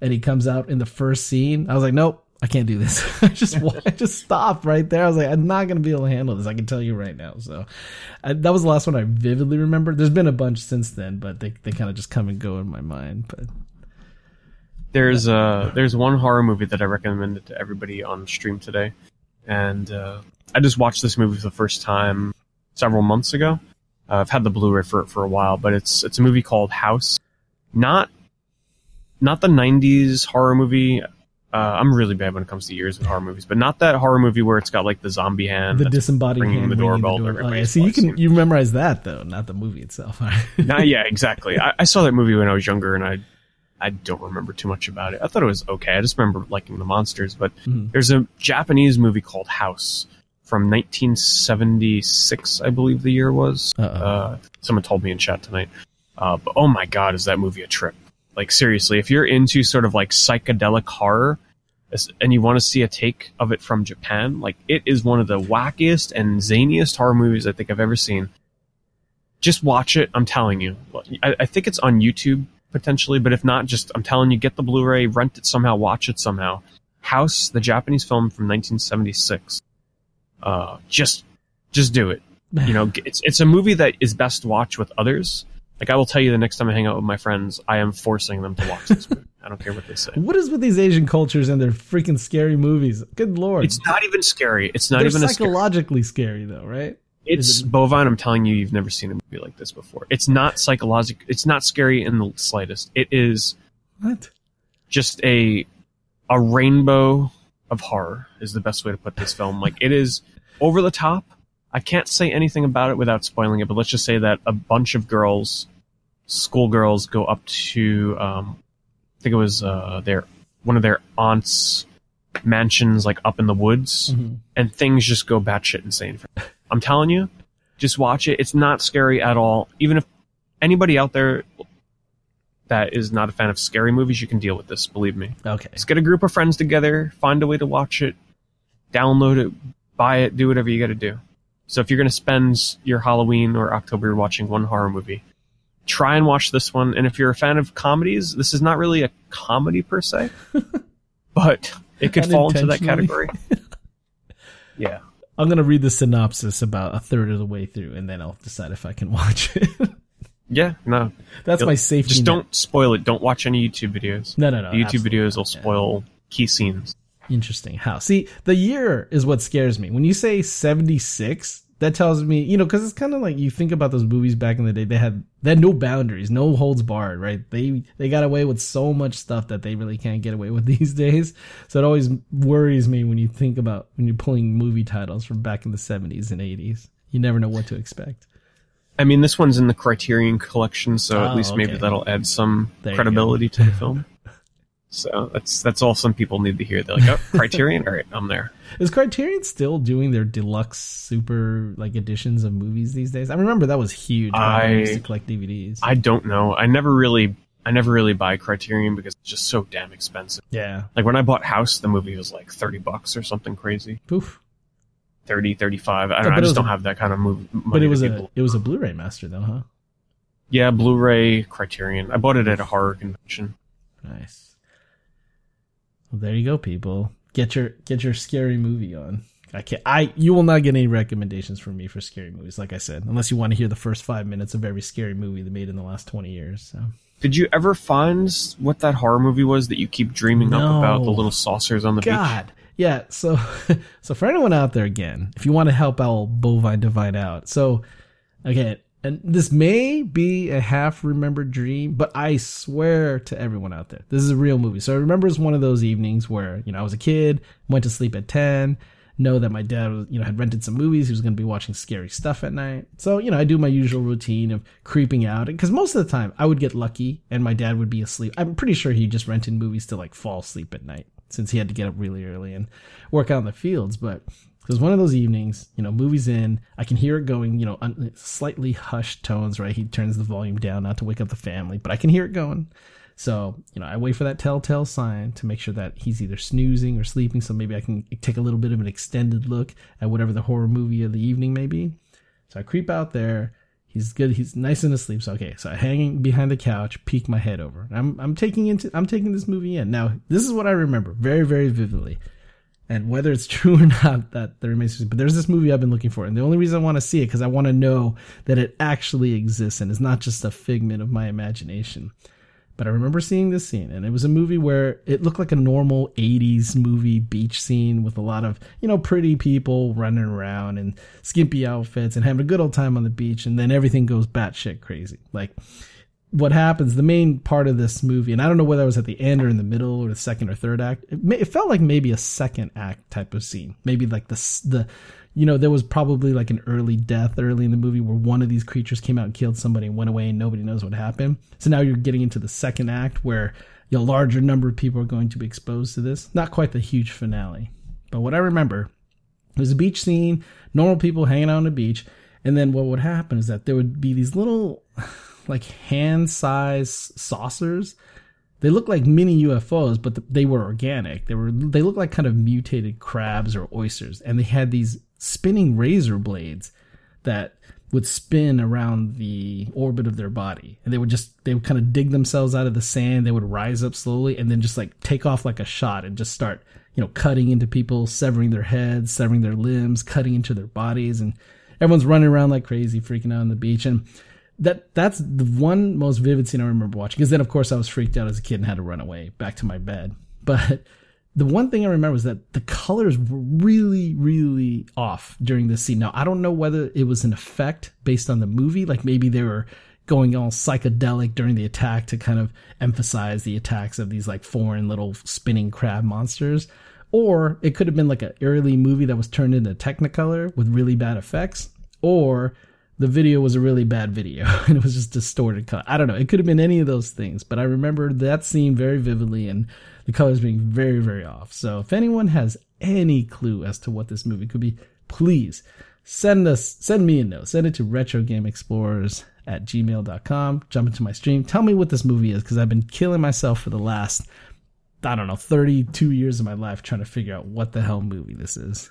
and he comes out in the first scene. I was like, nope, I can't do this. [LAUGHS] I just I just stopped right there. I was like, I'm not gonna be able to handle this. I can tell you right now. So I, that was the last one I vividly remember. There's been a bunch since then, but they they kind of just come and go in my mind. But There's uh there's one horror movie that I recommended to everybody on stream today, and uh, I just watched this movie for the first time several months ago. Uh, I've had the Blu-ray for it for a while, but it's it's a movie called House. Not not the '90s horror movie. Uh, I'm really bad when it comes to years with horror movies, but not that horror movie where it's got like the zombie hand. The disembodied ringing hand the doorbell. door. Oh, yeah. See, you can you memorize that though, not the movie itself. [LAUGHS] Nah, yeah, exactly. I, I saw that movie when I was younger, and I I don't remember too much about it. I thought it was okay. I just remember liking the monsters. But Mhm. there's a Japanese movie called House from 1976, I believe the year was. Uh, someone told me in chat tonight. Uh, but oh my god, is that movie a trip? Like seriously, if you're into sort of like psychedelic horror, and you want to see a take of it from Japan, like it is one of the wackiest and zaniest horror movies I think I've ever seen. Just watch it. I'm telling you. I, I think it's on YouTube potentially, but if not, just I'm telling you, get the Blu-ray, rent it somehow, watch it somehow. House, the Japanese film from 1976. Uh, just, just do it. You know, [SIGHS] it's it's a movie that is best watched with others. Like I will tell you, the next time I hang out with my friends, I am forcing them to watch this movie. I don't care what they say. what is with these Asian cultures and their freaking scary movies? Good lord, It's not even scary. It's not they're even a scary. psychologically scary though, right? It's it- bovine. I'm telling you, you've never seen a movie like this before. It's not psychological. It's not scary in the slightest. It is What? just a a rainbow of horror is the best way to put this film. Like it is over the top. I can't say anything about it without spoiling it, but let's just say that a bunch of girls, schoolgirls, go up to um, I think it was uh, their one of their aunts' mansions, like up in the woods, Mhm. and things just go batshit insane. [LAUGHS] I'm telling you, just watch it. It's not scary at all. Even if anybody out there that is not a fan of scary movies, you can deal with this. Believe me. Okay. Just get a group of friends together, find a way to watch it, download it, buy it, do whatever you got to do. So if you're going to spend your Halloween or October watching one horror movie, try and watch this one. And if you're a fan of comedies, this is not really a comedy per se, [LAUGHS] but it could fall into that category. [LAUGHS] yeah. I'm gonna read the synopsis about a third of the way through, and then I'll decide if I can [LAUGHS] watch it. Yeah, no. That's You'll- my safety. Just net. don't spoil it. Don't watch any YouTube videos. No, no, no. The YouTube absolutely videos will not. Yeah. spoil key scenes. Interesting. How? See, the year is what scares me. When you say 76, that tells me, you know, because it's kind of like you think about those movies back in the day. They had they had no boundaries, no holds barred, right? They they got away with so much stuff that they really can't get away with [LAUGHS] these days. So it always worries me when you think about when you're pulling movie titles from back in the 70s and 80s. You never know what to expect. I mean, this one's in the Criterion collection, so Oh, at least maybe that'll add some There credibility to the film. [LAUGHS] So that's that's all some people need to hear. They're like, "Oh, [LAUGHS] Criterion, all right, I'm there. Is Criterion still doing their deluxe super like editions of movies these days? I remember that was huge. when I, used to collect DVDs. I don't know. I never really, I never really buy Criterion because it's just so damn expensive. yeah. Like when I bought House, the movie was like thirty bucks or something crazy, Poof. 30, 35. I, don't, I just don't a- have that kind of movie. But it was a it was a Blu-ray master though, huh? yeah, Blu-ray Criterion. I bought it at a horror convention. Nice. Well, there you go, people. Get your get your scary movie on. I can't. I you will not get any recommendations from me for scary movies. Like I said, unless you want to hear the first five minutes of every scary movie they made in the last twenty years. So Did you ever find what that horror movie was that you keep dreaming up about the little saucers on the beach? God, yeah. So, [LAUGHS] so for anyone out there, again, if you want to help our bovine divide out, so again, and this may be a half remembered dream, but I swear to everyone out there, this is a real movie. So I remember it's one of those evenings where you know I was a kid, went to sleep at ten. Know that my dad, you know, had rented some movies. He was going to be watching scary stuff at night. So, you know, I do my usual routine of creeping out because most of the time I would get lucky and my dad would be asleep. I'm pretty sure he just rented movies to like fall asleep at night since he had to get up really early and work out in the fields. But it was one of those evenings, you know, movies in, I can hear it going, you know, un- slightly hushed tones, right? He turns the volume down not to wake up the family, but I can hear it going. So, you know, I wait for that telltale sign to make sure that he's either snoozing or sleeping. So maybe I can take a little bit of an extended look at whatever the horror movie of the evening may be. So I creep out there. He's good. He's nice and asleep. So okay. So I hang behind the couch, peek my head over. I'm I'm taking into I'm taking this movie in. Now this is what I remember very very vividly, and whether it's [LAUGHS] true or not, that that remains. But there's this movie I've been looking for, and the only reason I want to see it because I want to know that it actually exists and it's not just a figment of my imagination. But I remember seeing this scene, and it was a movie where it looked like a normal 80s movie beach scene with a lot of, you know, pretty people running around in skimpy outfits and having a good old time on the beach, and then everything goes batshit crazy. Like, what happens, the main part of this movie, and I don't know whether it was at the end or in the middle or the second or third act, it, may, it felt like maybe a second act type of scene. Maybe like the, the, you know, there was probably like an early death early in the movie where one of these creatures came out and killed somebody and went away and nobody knows what happened. So now you're getting into the second act where a larger number of people are going to be exposed to this. Not quite the huge finale. But what I remember was a beach scene, normal people hanging out on the beach. And then what would happen is that there would be these little, [LAUGHS] like hand sized saucers they look like mini UFOs, but they were organic. They were they looked like kind of mutated crabs or oysters, and they had these spinning razor blades that would spin around the orbit of their body, and they would just they would kind of dig themselves out of the sand. They would rise up slowly, and then just like take off like a shot and just start you know cutting into people, severing their heads, severing their limbs, cutting into their bodies, and everyone's running around like crazy, freaking out on the beach and that that's the one most vivid scene I remember watching. Because then, of course, I was freaked out as a kid and had to run away back to my bed. But [LAUGHS] the one thing I remember was that the colors were really, really off during this scene. Now, I don't know whether it was an effect based on the movie, like maybe they were going all psychedelic during the attack to kind of emphasize the attacks of these like foreign little spinning crab monsters. Or it could have been like an early movie that was turned into Technicolor with really bad effects. Or the video was a really bad video and [LAUGHS] it was just distorted cut. I don't know. It could have been any of those things, but I remember that scene very vividly and the colors being very, very off. So if anyone has any clue as to what this movie could be, please send us, send me a note. Send it to retrogameexplorers at gmail.com. Jump into my stream. Tell me what this movie is because I've been killing myself for the last, I don't know, 32 years of my life trying to figure out what the hell movie this is.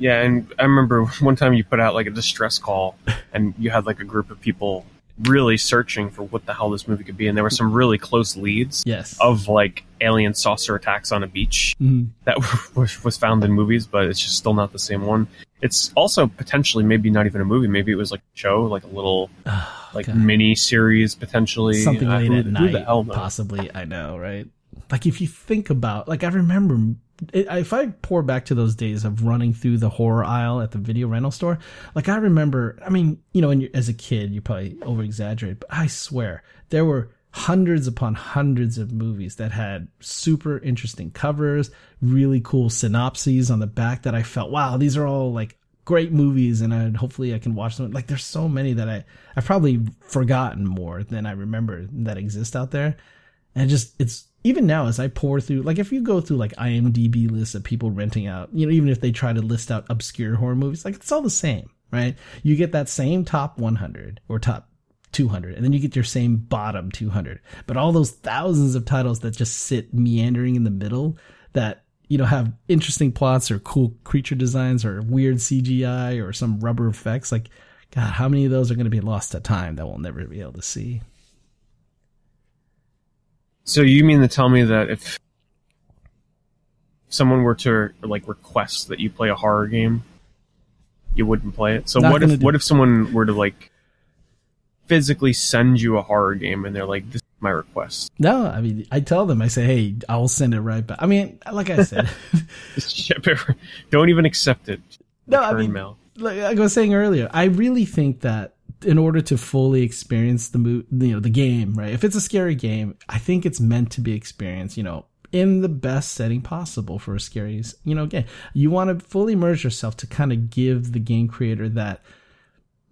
Yeah, and I remember one time you put out like a distress call, [LAUGHS] and you had like a group of people really searching for what the hell this movie could be, and there were some really close leads. Yes. Of like alien saucer attacks on a beach mm-hmm. that [LAUGHS] was found in movies, but it's just still not the same one. It's also potentially maybe not even a movie. Maybe it was like a show, like a little [SIGHS] oh, like God. mini series potentially. Something late at night, possibly. I know, right? Like if you think about, like I remember it, if I pour back to those days of running through the horror aisle at the video rental store, like I remember, I mean, you know, as a kid, you probably over exaggerate, but I swear there were hundreds upon hundreds of movies that had super interesting covers, really cool synopses on the back that I felt, wow, these are all like great movies and I hopefully I can watch them. Like there's so many that I, I've probably forgotten more than I remember that exist out there. And just, it's, even now as I pour through, like if you go through like IMDb lists of people renting out, you know, even if they try to list out obscure horror movies, like it's all the same, right? You get that same top 100 or top 200 and then you get your same bottom 200 but all those thousands of titles that just sit meandering in the middle that you know have interesting plots or cool creature designs or weird cgi or some rubber effects like god how many of those are going to be lost to time that we'll never be able to see so you mean to tell me that if someone were to like request that you play a horror game, you wouldn't play it? So Not what if what if someone were to like physically send you a horror game and they're like, "This is my request"? No, I mean, I tell them, I say, "Hey, I will send it right back." I mean, like I said, [LAUGHS] don't even accept it. No, I mean, mail. like I was saying earlier, I really think that in order to fully experience the mo- you know the game, right? If it's a scary game, I think it's meant to be experienced, you know, in the best setting possible for a scary, you know, game. You want to fully immerse yourself to kind of give the game creator that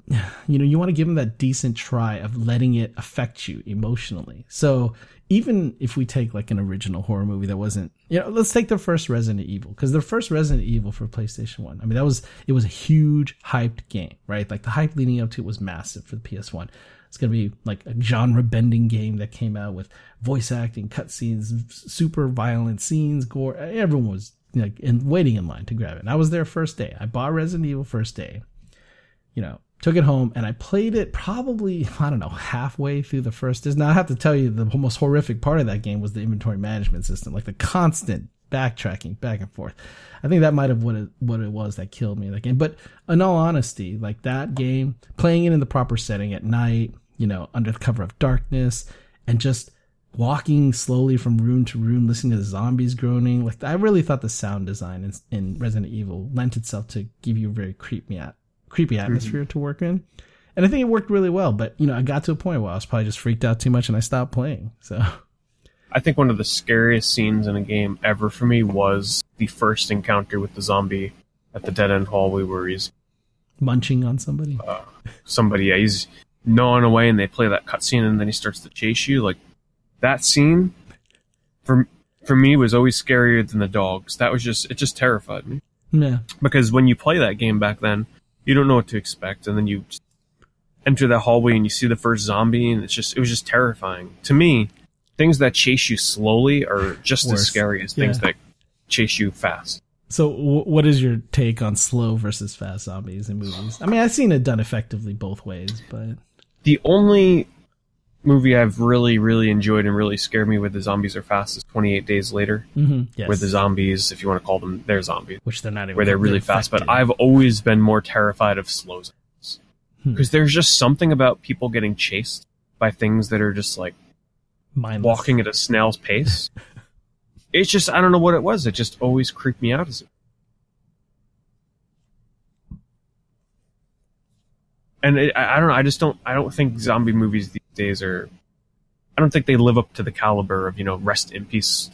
[SIGHS] you know, you want to give them that decent try of letting it affect you emotionally. So even if we take like an original horror movie that wasn't, you know, let's take the first Resident Evil because the first Resident Evil for PlayStation One. I mean, that was it was a huge hyped game, right? Like the hype leading up to it was massive for the PS One. It's gonna be like a genre bending game that came out with voice acting, cutscenes, super violent scenes, gore. Everyone was like in waiting in line to grab it. And I was there first day. I bought Resident Evil first day. You know, took it home and I played it probably, [LAUGHS] I don't know, halfway through the first. Now I have to tell you the most horrific part of that game was the inventory management system, like the constant backtracking back and forth. I think that might have what it, what it was that killed me in that game. But in all honesty, like that game, playing it in the proper setting at night, you know, under the cover of darkness and just walking slowly from room to room, listening to the zombies groaning. Like I really thought the sound design in, in Resident Evil lent itself to give you a very creep me at, creepy atmosphere mm-hmm. to work in. And I think it worked really well. But you know, I got to a point where I was probably just freaked out too much, and I stopped playing. So. I think one of the scariest scenes in a game ever for me was the first encounter with the zombie at the dead end hallway where he's munching on somebody. Uh, somebody, yeah, he's gnawing away, and they play that cutscene, and then he starts to chase you. Like that scene, for for me, was always scarier than the dogs. That was just it. Just terrified me. Yeah. Because when you play that game back then, you don't know what to expect, and then you enter that hallway and you see the first zombie, and it's just it was just terrifying to me. Things that chase you slowly are just Worse. as scary as things yeah. that chase you fast. So, w- what is your take on slow versus fast zombies in movies? I mean, I've seen it done effectively both ways, but the only movie I've really, really enjoyed and really scared me with the zombies are fast is 28 Days Later, mm-hmm. yes. where the zombies, if you want to call them, they're zombies, which they're not, even, where they're really they're fast. But I've always been more terrified of slow zombies because hmm. there's just something about people getting chased by things that are just like Mindless. walking at a snail's pace. [LAUGHS] it's just I don't know what it was. It just always creeped me out as a and it, I, I don't know. I just don't. I don't think zombie movies these days are. I don't think they live up to the caliber of you know rest in peace,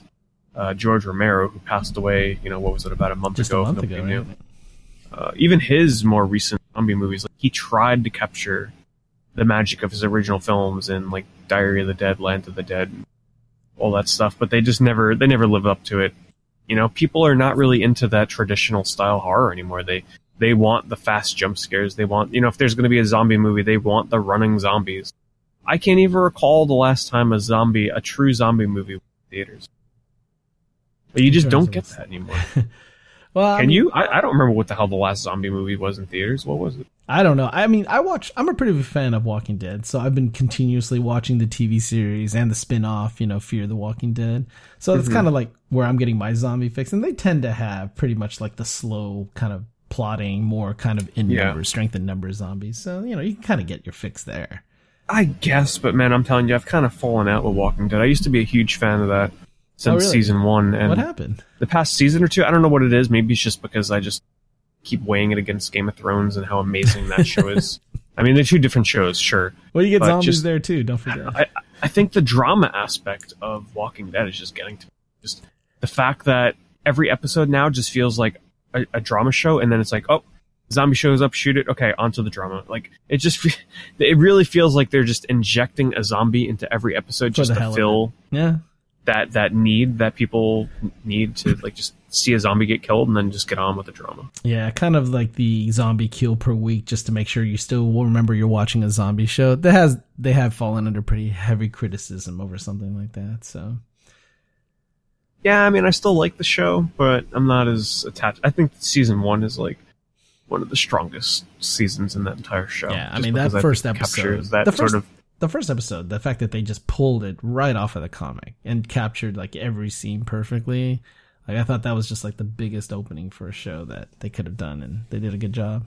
uh, George Romero who passed away. You know what was it about a month just ago? A month ago, right? uh, even his more recent zombie movies, like he tried to capture the magic of his original films and like Diary of the Dead, Land of the Dead, all that stuff, but they just never they never live up to it. You know, people are not really into that traditional style horror anymore. They they want the fast jump scares. They want, you know, if there's going to be a zombie movie, they want the running zombies. I can't even recall the last time a zombie, a true zombie movie, was in theaters. But you just don't get that anymore. [LAUGHS] well, can I mean, you? I, I, don't remember what the hell the last zombie movie was in theaters. What was it? I don't know. I mean, I watch. I'm a pretty big fan of Walking Dead, so I've been continuously watching the TV series and the spin-off, you know, Fear the Walking Dead. So it's mm-hmm. kind of like where I'm getting my zombie fix, and they tend to have pretty much like the slow kind of plotting, more kind of in yeah. numbers, strength in numbers zombies. So, you know, you can kind of get your fix there. I guess, but man, I'm telling you, I've kind of fallen out with Walking Dead. I used to be a huge fan of that since oh, really? season one. And what happened? The past season or two, I don't know what it is. Maybe it's just because I just keep weighing it against Game of Thrones and how amazing that show is. [LAUGHS] I mean, they're two different shows, sure. Well, you get zombies just, there too. Don't forget. I, I think the drama aspect of Walking Dead is just getting to just the fact that every episode now just feels like a, a drama show, and then it's like, oh, zombie shows up, shoot it. Okay, onto the drama. Like it just, [LAUGHS] it really feels like they're just injecting a zombie into every episode For just to fill yeah that that need that people need to like just see a zombie get killed and then just get on with the drama. Yeah, kind of like the zombie kill per week, just to make sure you still will remember you're watching a zombie show. That has they have fallen under pretty heavy criticism over something like that. So yeah, I mean, I still like the show, but I'm not as attached. I think season one is like one of the strongest seasons in that entire show. Yeah, I mean that first episode, that the first, sort of the first episode, the fact that they just pulled it right off of the comic and captured like every scene perfectly. Like I thought that was just like the biggest opening for a show that they could have done, and they did a good job.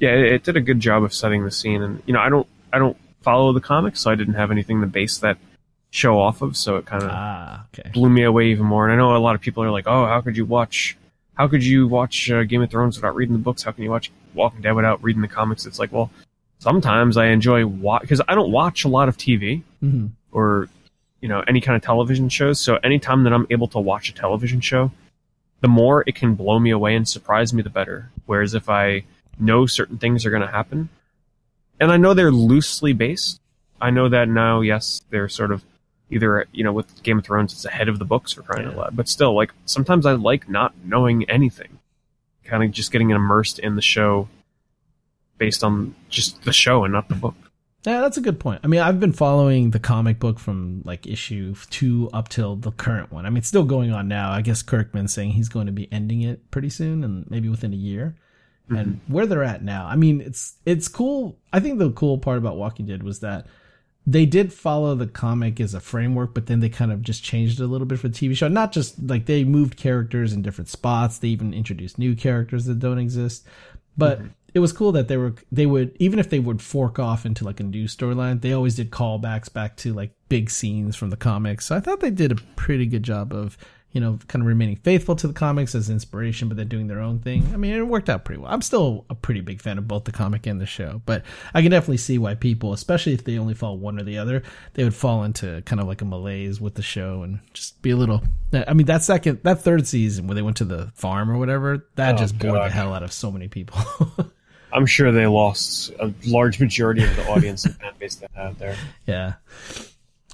Yeah, it, it did a good job of setting the scene, and you know, I don't, I don't follow the comics, so I didn't have anything to base that show off of, so it kind of ah, okay. blew me away even more. And I know a lot of people are like, "Oh, how could you watch? How could you watch uh, Game of Thrones without reading the books? How can you watch Walking Dead without reading the comics?" It's like, well, sometimes I enjoy watch because I don't watch a lot of TV mm-hmm. or you know any kind of television shows. So anytime that I'm able to watch a television show, the more it can blow me away and surprise me, the better. Whereas if I know certain things are going to happen, and I know they're loosely based, I know that now, yes, they're sort of either you know with Game of Thrones it's ahead of the books for crying yeah. out loud. But still, like sometimes I like not knowing anything, kind of just getting immersed in the show based on just the show and not the book. Yeah, that's a good point. I mean, I've been following the comic book from like issue two up till the current one. I mean, it's still going on now. I guess Kirkman's saying he's going to be ending it pretty soon and maybe within a year. Mm-hmm. And where they're at now, I mean, it's it's cool. I think the cool part about Walking Dead was that they did follow the comic as a framework, but then they kind of just changed it a little bit for the TV show. Not just like they moved characters in different spots. They even introduced new characters that don't exist. But mm-hmm. it was cool that they were they would even if they would fork off into like a new storyline, they always did callbacks back to like big scenes from the comics. So I thought they did a pretty good job of you know, kind of remaining faithful to the comics as inspiration, but then doing their own thing. I mean, it worked out pretty well. I'm still a pretty big fan of both the comic and the show, but I can definitely see why people, especially if they only follow one or the other, they would fall into kind of like a malaise with the show and just be a little. I mean, that second, that third season where they went to the farm or whatever, that oh, just bored God. the hell out of so many people. [LAUGHS] I'm sure they lost a large majority of the audience and fan base they had there. Yeah,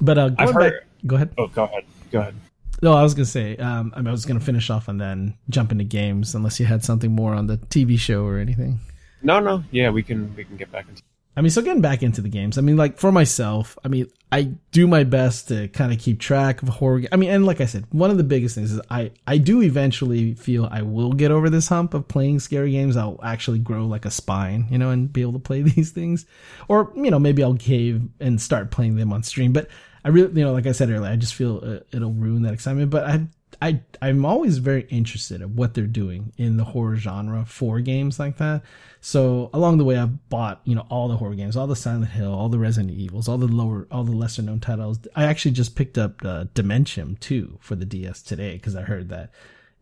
but uh, I've heard, back, go ahead. Oh, go ahead. Go ahead. No, I was gonna say. Um, I, mean, I was gonna finish off and then jump into games, unless you had something more on the TV show or anything. No, no, yeah, we can we can get back into. I mean, so getting back into the games. I mean, like for myself, I mean, I do my best to kind of keep track of horror. Games. I mean, and like I said, one of the biggest things is I I do eventually feel I will get over this hump of playing scary games. I'll actually grow like a spine, you know, and be able to play [LAUGHS] these things, or you know, maybe I'll cave and start playing them on stream. But I really, you know, like I said earlier, I just feel uh, it'll ruin that excitement. But I, I, I'm always very interested in what they're doing in the horror genre for games like that. So along the way, I've bought, you know, all the horror games, all the Silent Hill, all the Resident Evils, all the lower, all the lesser known titles. I actually just picked up uh, Dementium 2 for the DS today because I heard that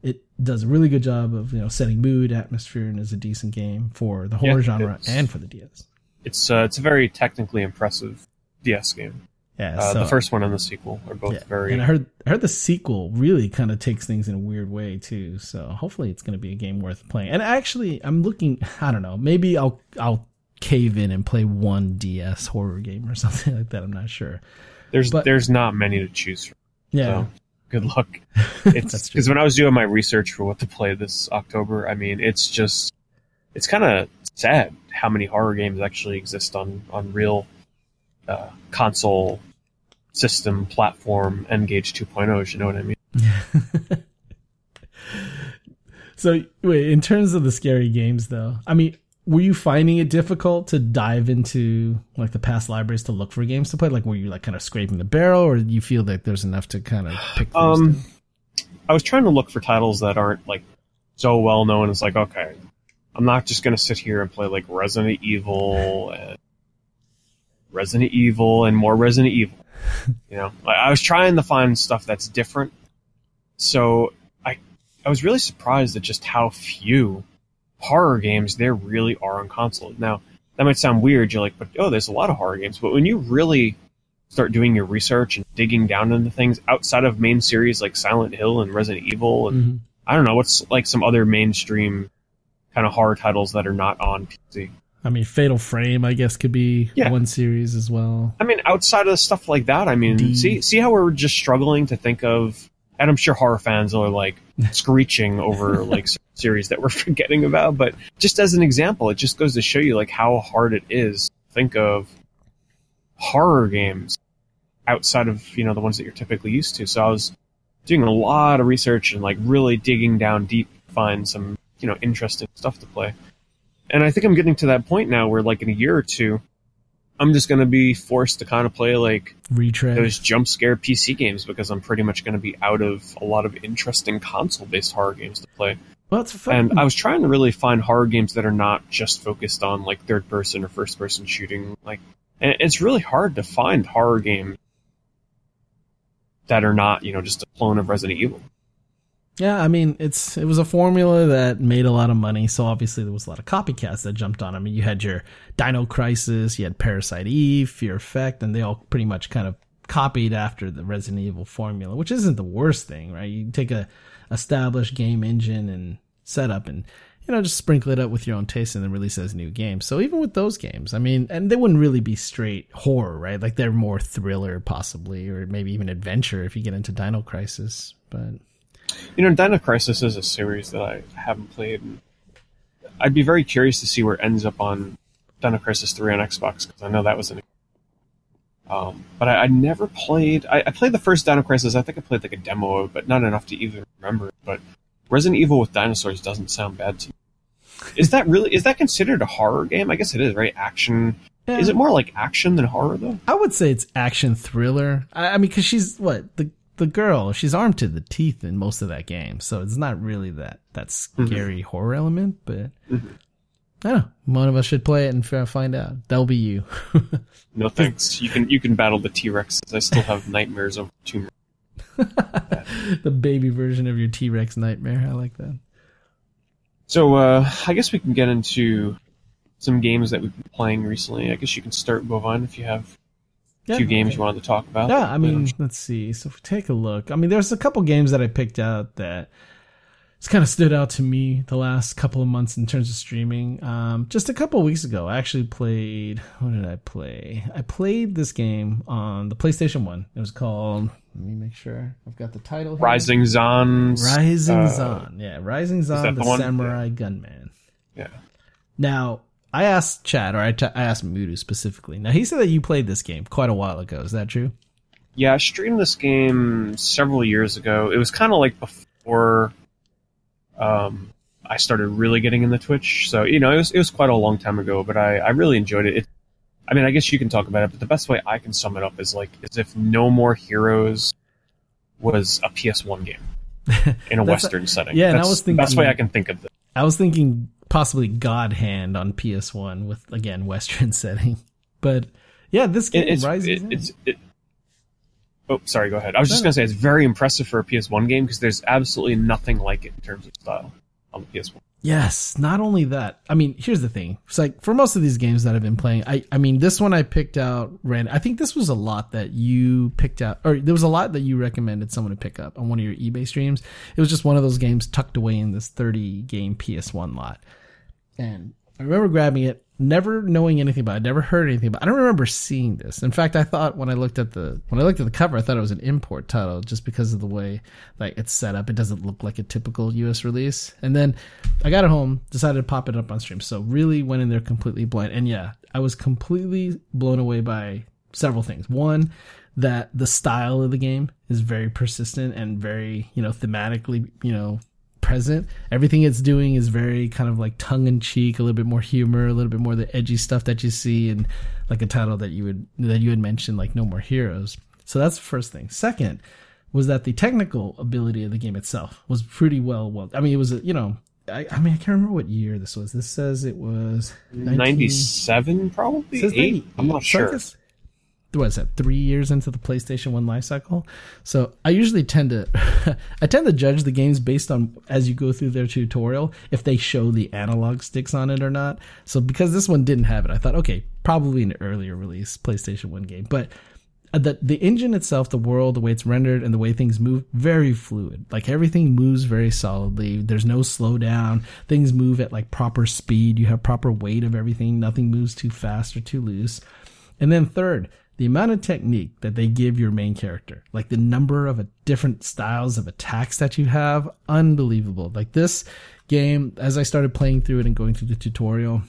it does a really good job of, you know, setting mood, atmosphere, and is a decent game for the horror yeah, genre and for the DS. It's uh, it's a very technically impressive DS game. Yeah, uh, so, the first one and the sequel are both yeah, very. And I heard I heard the sequel really kind of takes things in a weird way too. So hopefully it's going to be a game worth playing. And actually, I'm looking. I don't know. Maybe I'll I'll cave in and play one DS horror game or [LAUGHS] something like that. I'm not sure. There's but, there's not many to choose from. Yeah. So good luck. [LAUGHS] It's because when I was doing my research for what to play this October, I mean, it's just it's kind of sad how many horror games actually exist on on real uh, console system platform N-Gage 2.0. You know what I mean? [LAUGHS] so wait, in terms of the scary games, though, I mean, were you finding it difficult to dive into like the past libraries to look for games to play? Like, were you like kind of scraping the barrel, or do you feel that there's enough to kind of pick? Um, I was trying to look for titles that aren't like so well known. It's like okay, I'm not just gonna sit here and play like Resident Evil and Resident Evil and more Resident Evil. [LAUGHS] you know, I, I was trying to find stuff that's different. So I I was really surprised at just how few horror games there really are on console. Now, that might sound weird. You're like, but oh, there's a lot of horror games. But when you really start doing your research and digging down into things outside of main series like Silent Hill and Resident Evil, and mm-hmm. I don't know what's like some other mainstream kind of horror titles that are not on PC. I mean, Fatal Frame, I guess, could be yeah. one series as well. I mean, outside of stuff like that, I mean, D. see see how we're just struggling to think of, and I'm sure horror fans are like [LAUGHS] screeching over like [LAUGHS] series that we're [LAUGHS] forgetting about. But just as an example, it just goes to show you like how hard it is to think of horror games outside of you know the ones that you're typically used to. So I was doing a lot of research and like really digging down deep to find some you know interesting stuff to play and I think I'm getting to that point now where, like, in a year or two, I'm just going to be forced to kind of play like Retread. those jump scare PC games because I'm pretty much going to be out of a lot of interesting console based horror games to play. Well, that's fun. And I was trying to really find horror games that are not just focused on like third person or first person shooting. Like, and it's really hard to find horror games that are not, you know, just a clone of Resident Evil. Yeah, I mean, it's it was a formula that made a lot of money, so obviously there was a lot of copycats that jumped on. I mean, you had your Dino Crisis, you had Parasite Eve, Fear Effect, and they all pretty much kind of copied after the Resident Evil formula, which isn't the worst thing, right? You take a established game engine and setup and you know just sprinkle it up with your own taste and then release as new game. So even with those games, I mean, and they wouldn't really be straight horror, right? Like they're more thriller possibly or maybe even adventure if you get into Dino Crisis, but you know, Dino Crisis is a series that I haven't played. I'd be very curious to see where it ends up on Dino Crisis 3 on Xbox because I know that was an. Um, but I, I, never played. I, I, played the first Dino Crisis. I think I played like a demo of, but not enough to even remember. But Resident Evil with dinosaurs doesn't sound bad to me. Is that really? Is that considered a horror game? I guess it is, right? Action. Yeah. Is it more like action than horror though? I would say it's action thriller. I, I mean, because she's what the the girl, she's armed to the teeth in most of that game, so it's not really that that mm-hmm. scary mm-hmm. horror element. But mm-hmm. I don't know. One of us should play it and find out. That'll be you. [LAUGHS] No thanks. You can you can battle the T Rexes. I still have nightmares over Tomb [LAUGHS] the baby version of your T Rex nightmare. I like that. So uh, I guess we can get into some games that we've been playing recently. I guess you can start Bovine if you have a few games you wanted to talk about. Yeah, I mean, let's see. So if we take a look, I mean, there's a couple games that I picked out that it's kind of stood out to me the last couple of months in terms of streaming. Um, just a couple of weeks ago, I actually played. What did I play? I played this game on the PlayStation One. It was called. Let me make sure I've got the title. Here. Rising Zan. Rising uh, Zan. Yeah, Rising Zan, the, the? Samurai Gunman. Yeah. Now, I asked Chad, or I, t- I asked Mudu specifically. Now, he said that you played this game quite a while ago. Is that true? Yeah, I streamed this game several years ago. It was kind of like before um, I started really getting into Twitch. So, you know, it was, it was quite a long time ago, but I, I really enjoyed it. it. I mean, I guess you can talk about it, but the best way I can sum it up is like, as if No More Heroes was a PS1 game [LAUGHS] in a That's- Western setting. yeah, and I That's was the best way I can think of it. I was thinking possibly God Hand on PS1 with, again, Western [LAUGHS] setting. But yeah, this game, It- it's, Rising it, it's it, oh sorry go ahead i was just No, no. going to say it's very impressive for a ps1 game because there's absolutely nothing like it in terms of style on the ps1 Yes, not only that. I mean, here's the thing. It's like for most of these games that I've been playing, I I mean, this one I picked out ran I think this was a lot that you picked out or there was a lot that you recommended someone to pick up on one of your eBay streams. It was just one of those games tucked away in this 30 game PS1 lot. And I remember grabbing it, never knowing anything about it, never heard anything about it. I don't remember seeing this. In fact, I thought when I looked at the when I looked at the cover, I thought it was an import title just because of the way like it's set up. It doesn't look like a typical US release. And then I got it home, decided to pop it up on stream. So really went in there completely blind. And yeah, I was completely blown away by several things. One, that the style of the game is very persistent and very, you know, thematically, you know, present. Everything it's doing is very kind of like tongue in cheek, a little bit more humor, a little bit more the edgy stuff that you see and like a title that you would that you had mentioned, like No More Heroes. So that's the first thing. Second was that the technical ability of the game itself was pretty well well. I mean, it was a, you know. I, I mean, I can't remember what year this was. This says it was 19 97 probably Says 8 i'm not sure what is that? Three years into the PlayStation One life cycle. So I usually tend to, [LAUGHS] I tend to judge the games based on as you go through their tutorial if they show the analog sticks on it or not. So because this one didn't have it, I thought, okay, probably an earlier release PlayStation One game, but. uh, The, the engine itself, the world, the way it's rendered, and the way things move, very fluid. Like everything moves very solidly. There's no slowdown. Things move at like proper speed. You have proper weight of everything. Nothing moves too fast or too loose. And then third, the amount of technique that they give your main character, like the number of different styles of attacks that you have, unbelievable. Like this game, as I started playing through it and going through the tutorial,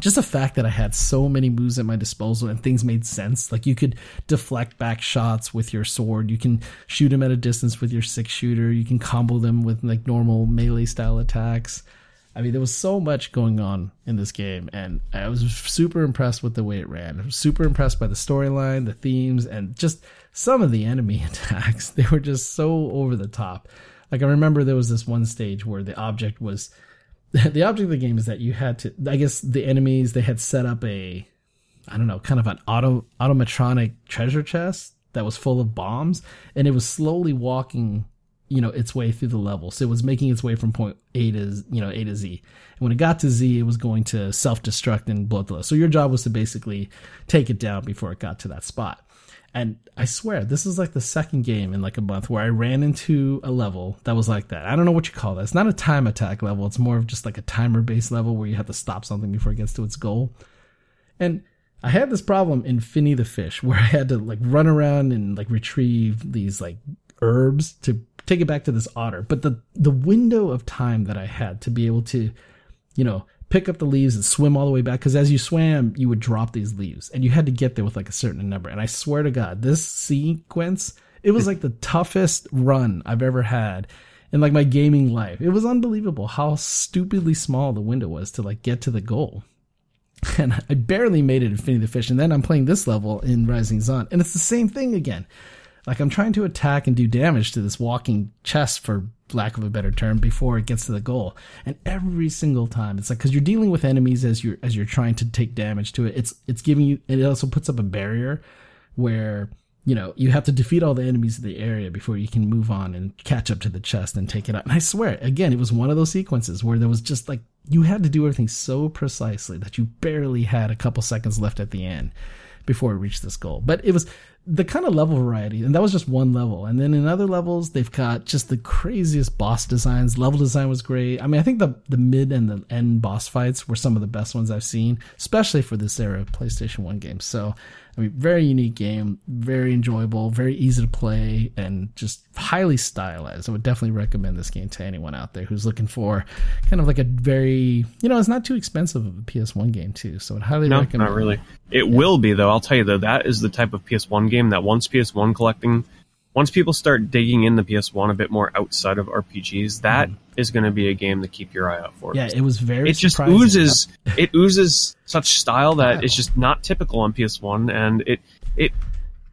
just the fact that I had so many moves at my disposal and things made sense. Like you could deflect back shots with your sword. You can shoot them at a distance with your six shooter. You can combo them with like normal melee style attacks. I mean, there was so much going on in this game, and I was super impressed with the way it ran. I was super impressed by the storyline, the themes, and just some of the enemy [LAUGHS] attacks. They were just so over the top. Like I remember there was this one stage where the object was [LAUGHS] the object of the game is that you had to I guess the enemies they had set up a I don't know, kind of an auto automatronic treasure chest that was full of bombs and it was slowly walking you know its way through the level so it was making its way from point a to you know a to z and when it got to z it was going to self-destruct and blow the level so your job was to basically take it down before it got to that spot and I swear, this is like the second game in like a month where I ran into a level that was like that. I don't know what you call that. It's not a time attack level. It's more of just like a timer based level where you have to stop something before it gets to its goal. And I had this problem in Finny the Fish where [LAUGHS] I had to like run around and like retrieve these like herbs to take it back to this otter. But the the window of time that I had to be able to, you know, pick up the leaves and swim all the way back because as you swam, you would drop these leaves and you had to get there with like a certain number. And I swear to God, this sequence, it was like the toughest run I've ever had in like my gaming life. It was unbelievable how stupidly small the window was to like get to the goal. [LAUGHS] And I barely made it in Infinity the Fish. And then I'm playing this level in Rising Sun. And it's the same thing again. Like I'm trying to attack and do damage to this walking chest for lack of a better term before it gets to the goal. And every single time it's like cuz you're dealing with enemies as you're as you're trying to take damage to it. It's it's giving you it also puts up a barrier where you know, you have to defeat all the enemies in the area before you can move on and catch up to the chest and take it out. And I swear, again, it was one of those sequences where there was just like, you had to do everything so precisely that you barely had a couple seconds left at the end before we reached this goal. But it was the kind of level variety, and that was just one level. And then in other levels, they've got just the craziest boss designs. Level design was great. I mean, I think the the mid and the end boss fights were some of the best ones I've seen, especially for this era of PlayStation One games. So I mean, very unique game, very enjoyable, very easy to play, and just highly stylized. I would definitely recommend this game to anyone out there who's looking for kind of like a very, you know, it's not too expensive of a PS1 game too. So I'd highly no, recommend. not really. It yeah. will be though. I'll tell you though, that is the type of PS1 game that once PS1 collecting once people start digging in the PS1 a bit more outside of RPGs, that mm. Is going to be a game to keep your eye out for. Yeah, it was very. It just oozes. it oozes such style that it's just not typical on PS1, and it it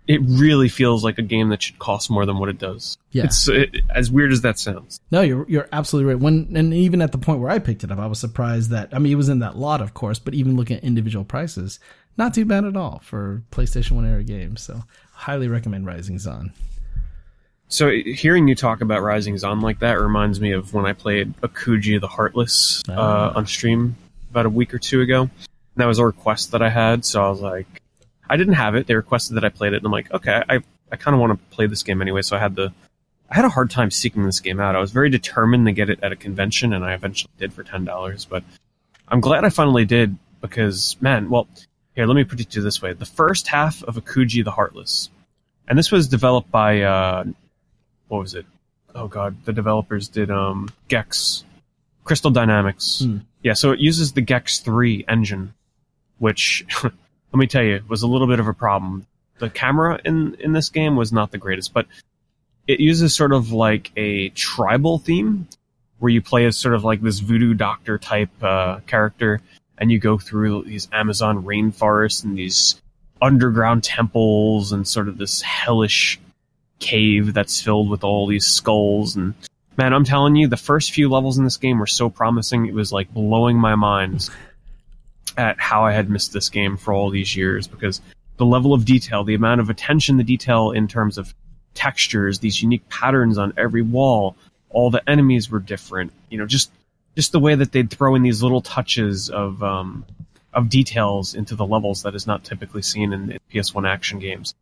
it really feels like a game that should cost more than what it does. Yeah, it's it, as weird as that sounds. No, you're you're absolutely right. When and even at the point where I picked it up, I was surprised that I mean it was in that lot, of course, but even looking at individual prices, not too bad at all for PlayStation One era games. So highly recommend Rising Zan. So hearing you talk about Rising Zan like that reminds me of when I played Akuji the Heartless uh, uh, on stream about a week or two ago. And that was a request that I had, so I was like, I didn't have it. They requested that I played it, and I'm like, okay, I I kind of want to play this game anyway. So I had the I had a hard time seeking this game out. I was very determined to get it at a convention, and I eventually did for ten dollars. But I'm glad I finally did because, man, well, here let me put it to you this way: the first half of Akuji the Heartless, and this was developed by uh, what was it? Oh god, the developers did um Gex, Crystal Dynamics. Hmm. Yeah, so it uses the Gex three engine, which [LAUGHS] let me tell you was a little bit of a problem. The camera in in this game was not the greatest, but it uses sort of like a tribal theme where you play as sort of like this voodoo doctor type uh, character and you go through these Amazon rainforests and these underground temples and sort of this hellish cave that's filled with all these skulls and man, I'm telling you, the first few levels in this game were so promising. It was like blowing my mind at how I had missed this game for all these years because the level of detail, the amount of attention the detail in terms of textures, these unique patterns on every wall, all the enemies were different. You know, just just the way that they'd throw in these little touches of um, of details into the levels that is not typically seen in, in PS1 action games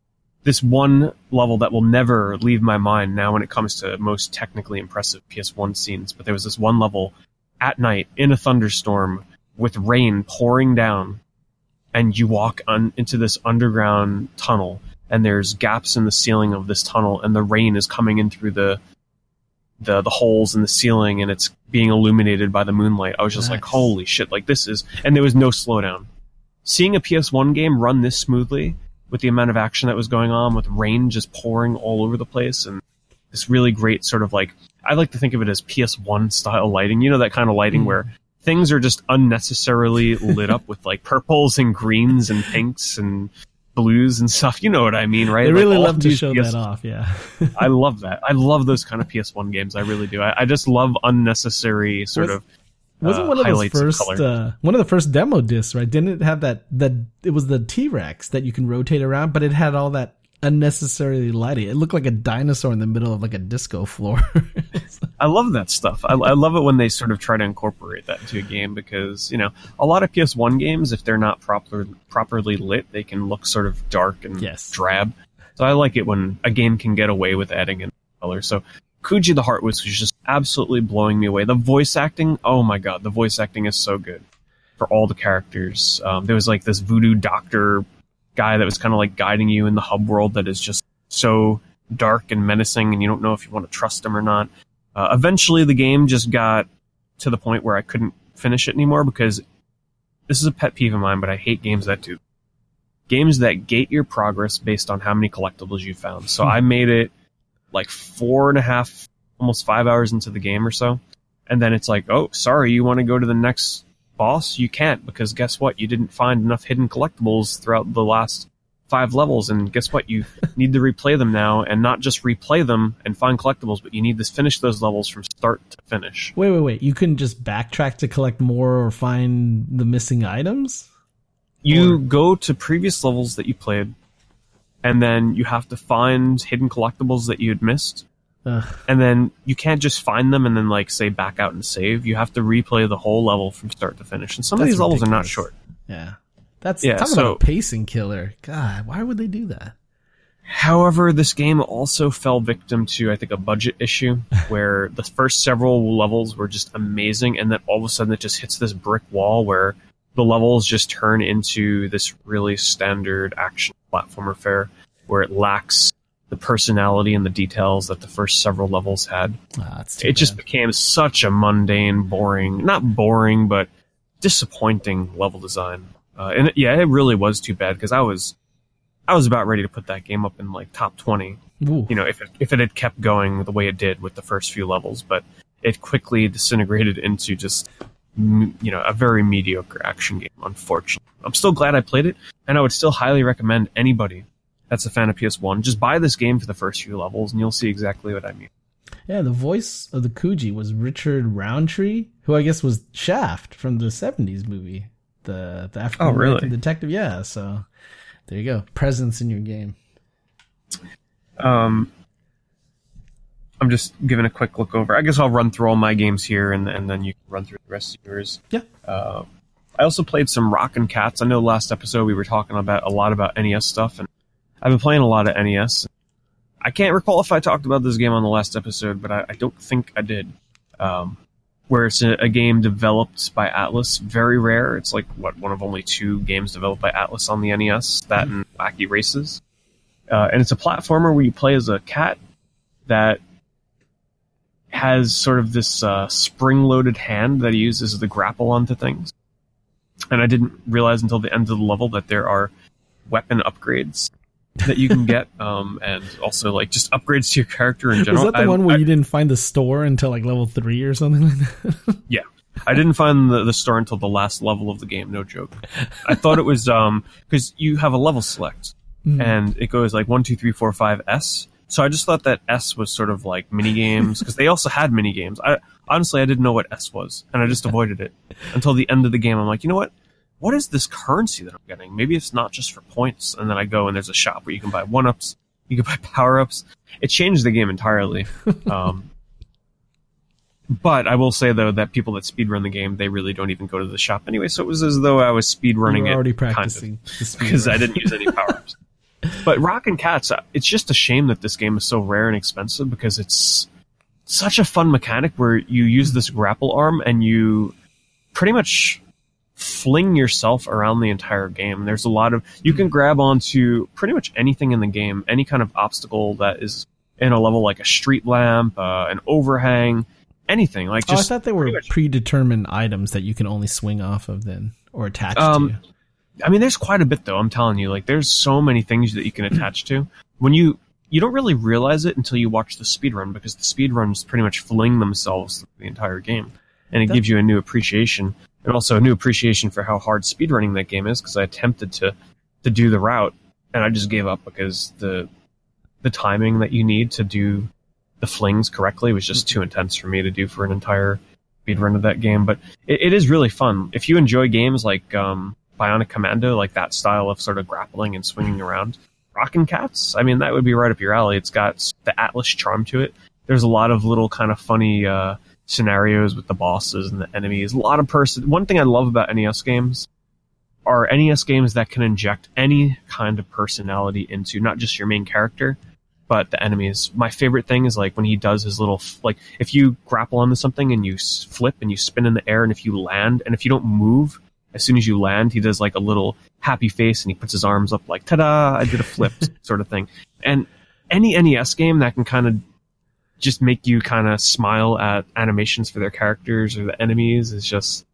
this one level that will never leave my mind now when it comes to most technically impressive PS1 scenes. But there was this one level at night in a thunderstorm with rain pouring down, and you walk on into this underground tunnel, and there's gaps in the ceiling of this tunnel, and the rain is coming in through the the the holes in the ceiling, and it's being illuminated by the moonlight. I was just nice. like, holy shit! Like this is, and there was no slowdown. Seeing a PS1 game run this smoothly with the amount of action that was going on, with rain just pouring all over the place, and this really great sort of like I like to think of it as PS1 style lighting. You know that kind of lighting mm. where things are just unnecessarily lit up with like purples and greens and pinks and blues and stuff. You know what I mean, right? They really like, love to show PS- that off. Yeah, I love that. I love those kind of PS1 games. I really do. I, I just love unnecessary sort of wasn't uh, one of those first uh, one of the first demo discs, right? Didn't it have that that it was the T Rex that you can rotate around, but it had all that unnecessarily lighting. It looked like a dinosaur in the middle of like a disco floor. [LAUGHS] I love that stuff. I, I, love it when they sort of try to incorporate that into a game because you know a lot of PS1 games, if they're not proper properly lit, they can look sort of dark and yes. drab. So I like it when a game can get away with adding in color. So Kuji the Heartless was just absolutely blowing me away. The voice acting, oh my god, the voice acting is so good for all the characters. Um, there was like this voodoo doctor guy that was kind of like guiding you in the hub world that is just so dark and menacing, and you don't know if you want to trust him or not. Uh, eventually, the game just got to the point where I couldn't finish it anymore because this is a pet peeve of mine, but I hate games that do. Games that gate your progress based on how many collectibles you found. So hmm. I made it like four and a half, almost five hours into the game or so. And then it's like, oh, sorry, you want to go to the next boss? You can't because guess what? You didn't find enough hidden collectibles throughout the last five levels, and guess what? You [LAUGHS] need to replay them now, and not just replay them and find collectibles, but you need to finish those levels from start to finish. Wait, wait, wait. You couldn't just backtrack to collect more or find the missing items? You Or- go to previous levels that you played, and then you have to find hidden collectibles that you had missed. Ugh. And then you can't just find them and then like say back out and save. You have to replay the whole level from start to finish. And some of That's these levels are not short. Yeah. That's Yeah, talk so- about a pacing killer. God, why would they do that? However, this game also fell victim to, I think, a budget issue [LAUGHS] where the first several levels were just amazing, and then all of a sudden it just hits this brick wall where the levels just turn into this really standard action platformer fare where it lacks the personality and the details that the first several levels had. Ah, It just became such a mundane, boring, not boring, but disappointing level design. Uh, and it, yeah, it really was too bad because I was, I was about ready to put that game up in like top twenty Ooh. you know, if it, if it had kept going the way it did with the first few levels, but it quickly disintegrated [LAUGHS] into just, you know, a very mediocre action game, unfortunately. I'm still glad I played it, and I would still highly recommend anybody that's a fan of PS1, just buy this game for the first few levels, and you'll see exactly what I mean. Yeah, the voice of the Akuji was Richard Roundtree, who I guess was Shaft from the '70s movie, the the African Oh, really? Detective. Yeah, so there you go, presence in your game. Um, I'm just giving a quick look over. I guess I'll run through all my games here, and, and then you can run through the rest of yours. Yeah. Uh, I also played some Rockin' Kats. I know last episode we were talking about a lot about NES stuff, and I've been playing a lot of NES. I can't recall if I talked about this game on the last episode, but I, I don't think I did. Um, where it's a, a game developed by Atlus, very rare. It's like what one of only two games developed by Atlus on the NES. That and Wacky Races, uh, and it's a platformer where you play as a cat that has sort of this uh, spring-loaded hand that he uses to grapple onto things. And I didn't realize until the end of the level that there are weapon upgrades that you can [LAUGHS] get, um, and also like just upgrades to your character in Was general. that the I- one where I- you didn't find the store until like level three or something like that? [LAUGHS] Yeah. I didn't find the, the store until the last level of the game, no joke. I thought it was um because you have a level select Mm. and it goes like one, two, three, four, five, S. So I just thought that S was sort of like mini games because they also had mini games. I honestly I didn't know what S was and I just avoided it until the end of the game. I'm like, you know what? What is this currency that I'm getting? Maybe it's not just for points. And then I go and there's a shop where you can buy one ups, you can buy [LAUGHS] power ups. It changed the game entirely. Um, but I will say though that people that speedrun the game, they really don't even go to the shop anyway. So it was as though I was speedrunning it already practicing because I didn't use any [LAUGHS] power ups. But Rockin' Kats, uh, it's just a shame that this game is so rare and expensive because it's such a fun mechanic where you use this grapple arm and you pretty much fling yourself around the entire game. There's a lot of you can grab onto pretty much anything in the game, any kind of obstacle that is in a level like a street lamp, uh, an overhang, anything like Oh, I just thought they were much- predetermined items that you can only swing off of then or attach Um, to. I mean, there's quite a bit though. I'm telling you, like, there's so many things that you can [CLEARS THROAT] attach to. When you you don't really realize it until you watch the speed run because the speed runs pretty much fling themselves the entire game, and it gives you a new appreciation and also a new appreciation for how hard speed running that game is. Because I attempted to to do the route and I just gave up because the the timing that you need to do the flings correctly was just too intense for me to do for an entire speed run of that game. But it, it is really fun if you enjoy games like um, Bionic Commando, like that style of sort of grappling and swinging around. Rockin' Kats, I mean, that would be right up your alley. It's got the Atlus charm to it. There's a lot of little kind of funny uh, scenarios with the bosses and the enemies. A lot of person. One thing I love about NES games are NES games that can inject any kind of personality into not just your main character, but the enemies. My favorite thing is like when he does his little like if you grapple onto something and you flip and you spin in the air, and if you land and if you don't move as soon as you land, he does like a little happy face and he puts his arms up like "ta-da! I did a flip" [LAUGHS] sort of thing. And any NES game that can kind of just make you kind of smile at animations for their characters or the enemies is just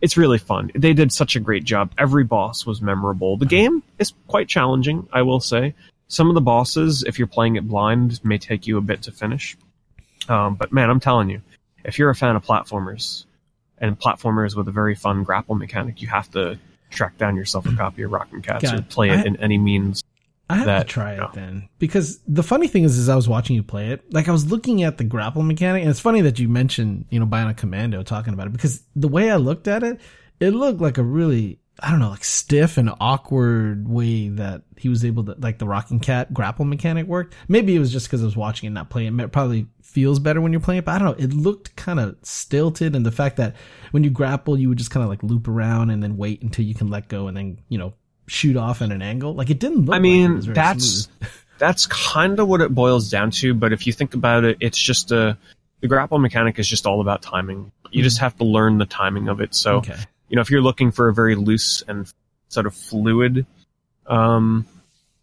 it's really fun. They did such a great job. Every boss was memorable. The game is quite challenging, I will say. Some of the bosses, if you're playing it blind, may take you a bit to finish. Um, but man, I'm telling you, if you're a fan of platformers and platformers with a very fun grapple mechanic, you have to track down yourself a copy of Rockin' Kats God, or play it I- in any means. I have that, to try it then because the funny thing is, is I was watching you play it. Like I was looking at the grapple mechanic, and it's funny that you mentioned, you know, Bionic Commando talking about it because the way I looked at it, it looked like a really, I don't know, like stiff and awkward way that he was able to, like the Rockin' Kat grapple mechanic worked. Maybe it was just because I was watching it, not playing it. Probably feels better when you're playing it, but I don't know. It looked kind of stilted, and the fact that when you grapple, you would just kind of like loop around and then wait until you can let go, and then you know shoot off at an angle. Like it didn't look. I like mean, it was very that's [LAUGHS] that's kind of what it boils down to. But if you think about it, it's just a the grapple mechanic is just all about timing. You hmm. just have to learn the timing of it. So okay. You know, if you're looking for a very loose and sort of fluid um,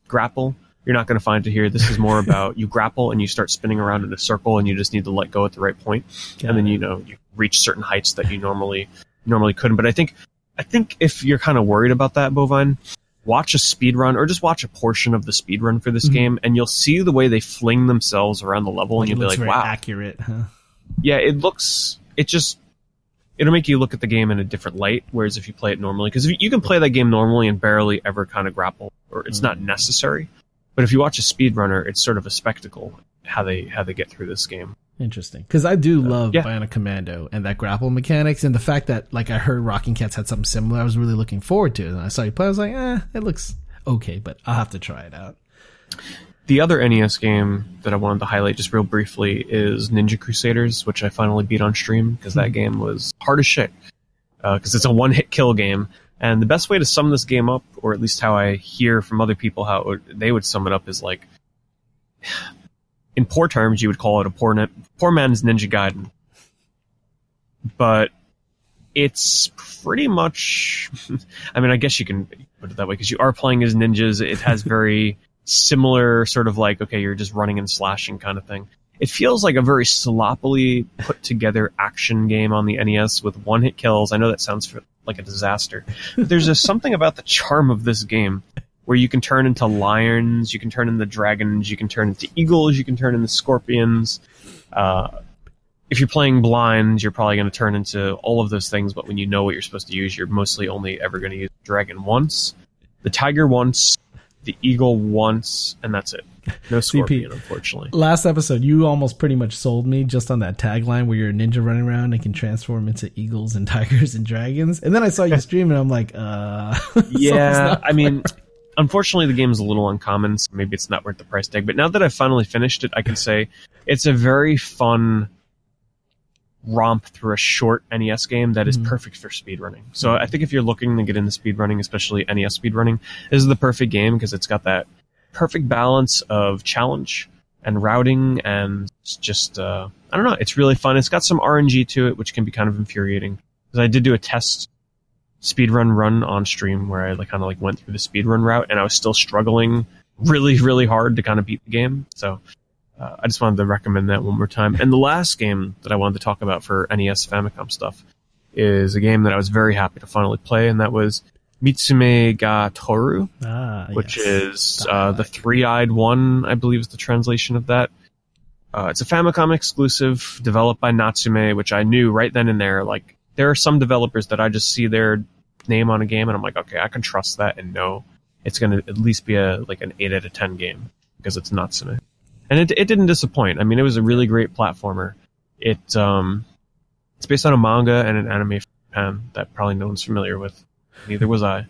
grapple, you're not going to find it here. This is more [LAUGHS] about you grapple and you start spinning around in a circle, and you just need to let go at the right point, Got and then you know you reach certain heights that you normally normally couldn't. But I think I think if you're kind of worried about that, bovine, watch a speed run or just watch a portion of the speed run for this Mhm. game, and you'll see the way they fling themselves around the level, Like, and you'll be like, very wow, accurate. Huh? yeah, it looks it just it'll make you look at the game in a different light. Whereas if you play it normally, because you can play that game normally and barely ever kind of grapple, or it's not necessary. But if you watch a speedrunner, it's sort of a spectacle how they how they get through this game. Interesting, because I do love yeah. Bionic Commando and that grapple mechanics, and the fact that like I heard Rockin' Kats had something similar. I was really looking forward to it, and I saw you play. I was like, eh, it looks okay, but I'll have to try it out. The other NES game that I wanted to highlight just real briefly is Ninja Crusaders, which I finally beat on stream because that hmm. game was hard as shit. Uh, because it's a one hit kill game. And the best way to sum this game up, or at least how I hear from other people how would, they would sum it up, is like, in poor terms, you would call it a poor, ne- poor man's Ninja Gaiden. But it's pretty much, [LAUGHS] I mean, I guess you can put it that way because you are playing as ninjas. It has [LAUGHS] very similar sort of like okay you're just running and slashing kind of thing. It feels like a very sloppily put together action game on the nes with one hit kills. I know that sounds like a disaster but there's just [LAUGHS] something about the charm of this game where you can turn into lions you can turn into dragons you can turn into eagles you can turn into scorpions. Uh, if you're playing blind you're probably going to turn into all of those things but when you know what you're supposed to use you're mostly only ever going to use dragon once. The tiger once the eagle once, and that's it. No [LAUGHS] scorpion, unfortunately. Last episode, you almost pretty much sold me just on that tagline where you're a ninja running around and can transform into eagles and [LAUGHS] tigers and dragons. And then I saw you stream, and I'm like, uh, [LAUGHS] Yeah, I mean, unfortunately, the game is a little uncommon, so maybe it's not worth the price tag. But now that I've finally finished it, I can say it's a very fun romp through a short NES game that is Mhm. perfect for speedrunning. So I think if you're looking to get into speedrunning, especially NES speedrunning, this is the perfect game because it's got that perfect balance of challenge and routing and it's just uh, I don't know, it's really fun. It's got some RNG to it, which can be kind of infuriating. Because I did do a test speedrun run on stream where I like kind of like went through the speedrun route and I was still struggling really really hard to kind of beat the game. So uh, I just wanted to recommend that one more time. And the last game that I wanted to talk about for NES Famicom stuff is a game that I was very happy to finally play, and that was Mitsume ga Toru, ah, which yes. is The uh, the three-eyed one, I believe is the translation of that. Uh, it's a Famicom exclusive developed by Natsume, which I knew right then and there. Like, there are some developers that I just see their name on a game, and I'm like, okay, I can trust that and know it's going to at least be a like an eight out of ten game because it's Natsume, and it it didn't disappoint. I mean, it was a really great platformer. It um, it's based on a manga and an anime from Japan that probably no one's familiar with. Neither was I.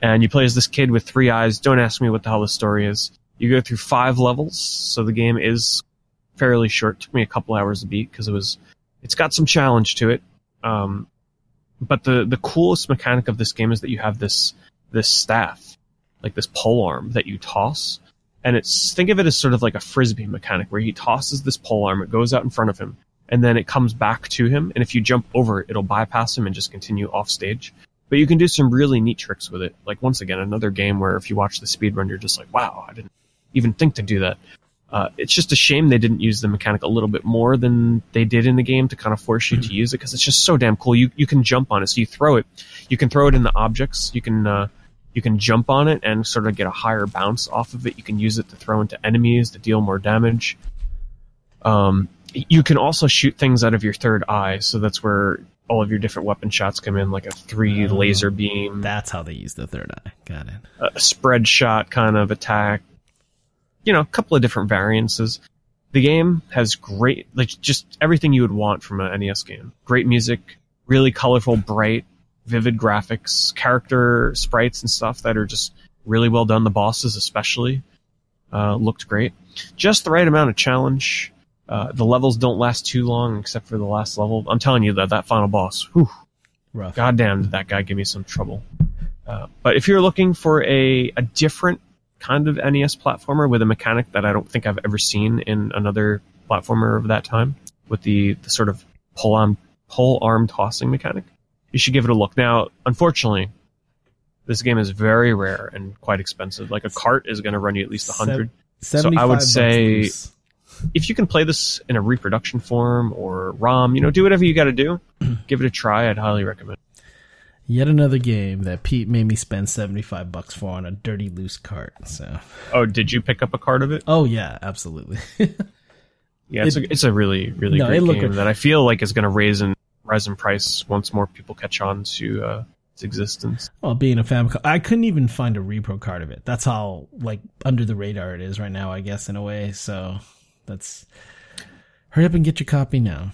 And you play as this kid with three eyes. Don't ask me what the hell the story is. You go through five levels, so the game is fairly short. It took me a couple hours to beat because it was. It's got some challenge to it. Um, but the the coolest mechanic of this game is that you have this this staff, like this pole arm that you toss, and it's think of it as sort of like a frisbee mechanic where he tosses this pole arm, it goes out in front of him, and then it comes back to him, and if you jump over it, it'll bypass him and just continue off stage. But you can do some really neat tricks with it. Like once again, another game where if you watch the speedrun, you're just like, wow, I didn't even think to do that. Uh, it's just a shame they didn't use the mechanic a little bit more than they did in the game to kind of force you to use it because it's just so damn cool. You you can jump on it, so you throw it, you can throw it in the objects, you can uh, you can jump on it and sort of get a higher bounce off of it. You can use it to throw into enemies to deal more damage. Um, you can also shoot things out of your third eye, so that's where all of your different weapon shots come in, like a three Oh. laser beam, That's how they use the third eye. Got it. a spread shot kind of attack. You know, a couple of different variances. The game has great, like just everything you would want from an NES game. Great music, really colorful, bright, vivid graphics, character sprites and stuff that are just really well done. The bosses, especially, uh, looked great. Just the right amount of challenge. Uh, the levels don't last too long, except for the last level. I'm telling you that that final boss, whew, Rough. goddamn, did that guy give me some trouble. Uh, but if you're looking for a, a different kind of NES platformer with a mechanic that I don't think I've ever seen in another platformer of that time, with the, the sort of pull on pull arm tossing mechanic, you should give it a look. Now, unfortunately, this game is very rare and quite expensive. Like a cart is going to run you at least a hundred. So I would 75 bucks say- If you can play this in a reproduction form or ROM, you know, do whatever you got to do. [CLEARS THROAT] give it a try. I'd highly recommend. Yet another game that Pete made me spend 75 bucks for on a dirty loose cart. So, Oh, did you pick up a card of it? oh yeah, absolutely. [LAUGHS] Yeah, it's, It- a, it's a really, really No, great game good. that I feel like is going to raise in rise in price once more people catch on to uh, its existence. well, being a Famicom, I couldn't even find a repro card of it. That's how like under the radar it is right now, I guess in a way. So that's hurry up and get your copy now.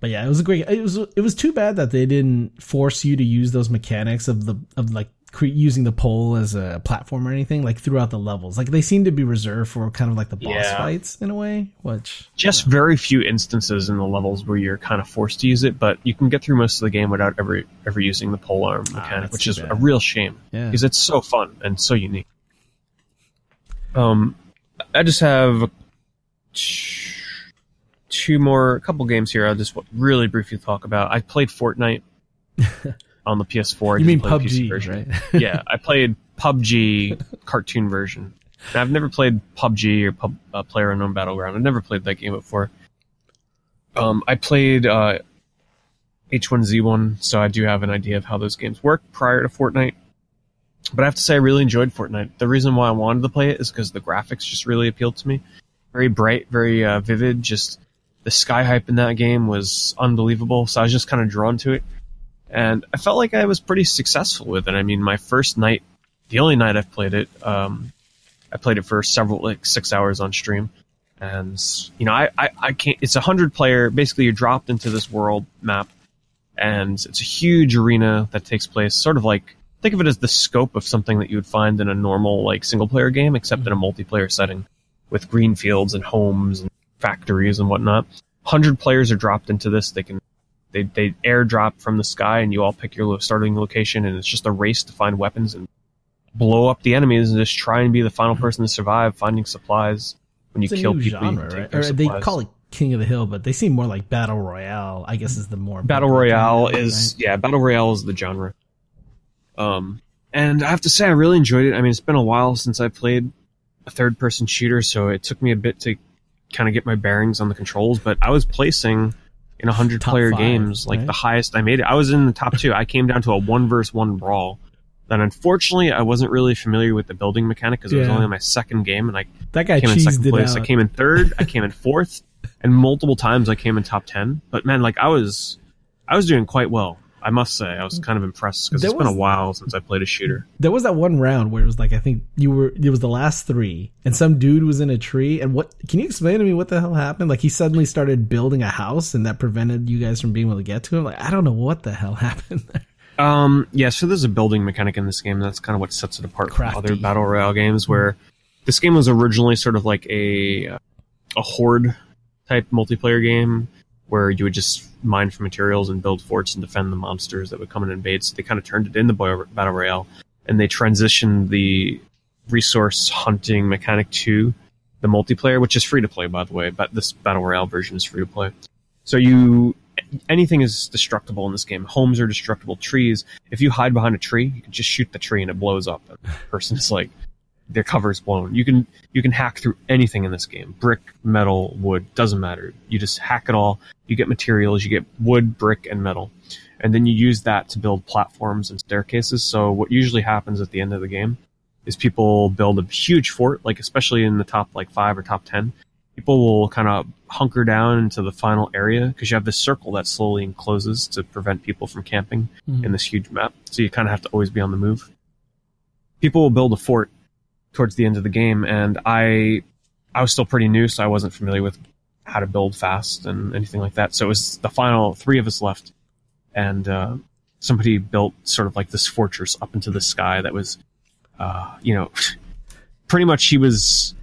But yeah, it was a great. It was it was too bad that they didn't force you to use those mechanics of the of like cre- using the pole as a platform or anything like throughout the levels. Like they seem to be reserved for kind of like the boss Yeah. fights in a way. Which Just very few instances in the levels where you're kind of forced to use it, but you can get through most of the game without ever ever using the pole arm Ah, mechanic, which is a real shame yeah, because it's so fun and so unique. Um, I just have two more, a couple games here. I'll just really briefly talk about. I played Fortnite [LAUGHS] on the PS4. I you mean PC PUBG, version. right? [LAUGHS] yeah, I played PUBG cartoon version. And I've never played PUBG or Pub, uh, Player Unknown Battleground. I've never played that game before. Um, I played uh, H1Z1, so I do have an idea of how those games work prior to Fortnite. But I have to say, I really enjoyed Fortnite. The reason why I wanted to play it is because the graphics just really appealed to me. Very bright, very uh, vivid. Just the sky hype in that game was unbelievable. So I was just kind of drawn to it, and I felt like I was pretty successful with it. I mean, my first night, the only night I've played it, um, I played it for several like six hours on stream, and you know, I I, I can't. It's a hundred player. Basically, you're dropped into this world map, and it's a huge arena that takes place, sort of like think of it as the scope of something that you would find in a normal like single player game, except in a multiplayer setting with green fields and homes and factories and whatnot. Hundred players are dropped into this. They can they they airdrop from the sky, and you all pick your starting location, and it's just a race to find weapons and blow up the enemies and just try and be the final person to survive, finding supplies. When you It's a kill people, genre, you right? Or they supplies. call it King of the Hill, but they seem more like Battle Royale. I guess is the more Battle Royale term, is yeah, Battle Royale is the genre. Um, and I have to say, I really enjoyed it. I mean, it's been a while since I played a third-person shooter, so it took me a bit to kind of get my bearings on the controls. But I was placing in a hundred Top player five, games, like right? the highest I made it. I was in the top two. I came down to a one versus one brawl. That unfortunately, I wasn't really familiar with the building mechanic because it was only my second game, and I That guy came in second place. I came in third. I came in [LAUGHS] fourth, and multiple times I came in top ten. But man, like I was, I was doing quite well. I must say, I was kind of impressed because it's been a while since I played a shooter. there was that one round where it was like I think you were it was the last three and some dude was in a tree and what can you explain to me what the hell happened like he suddenly started building a house and that prevented you guys from being able to get to him like I don't know what the hell [LAUGHS] happened there. Um, yeah, so there's a building mechanic in this game. That's kind of what sets it apart Crafty. from other battle royale games. Where this game was originally sort of like a a horde type multiplayer game where you would just mine for materials and build forts and defend the monsters that would come and invade. So they kind of turned it into battle royale, and they transitioned the resource hunting mechanic to the multiplayer, which is free to play, by the way. But this battle royale version is free to play. So you anything is destructible in this game. Homes are destructible. Trees. If you hide behind a tree, you can just shoot the tree and it blows up. And the person is like, their cover is blown. You can you can hack through anything in this game. Brick, metal, wood, doesn't matter. You just hack it all. You get materials. You get wood, brick, and metal, and then you use that to build platforms and staircases. So what usually happens at the end of the game is people build a huge fort, like especially in the top like five or top ten, people will kind of hunker down into the final area because you have this circle that slowly encloses to prevent people from camping Mhm. in this huge map. So you kind of have to always be on the move. People will build a fort towards the end of the game, and I, I was still pretty new, so I wasn't familiar with how to build fast and anything like that. So it was the final three of us left, and uh, somebody built sort of like this fortress up into the sky that was, uh, you know, [LAUGHS] pretty much he was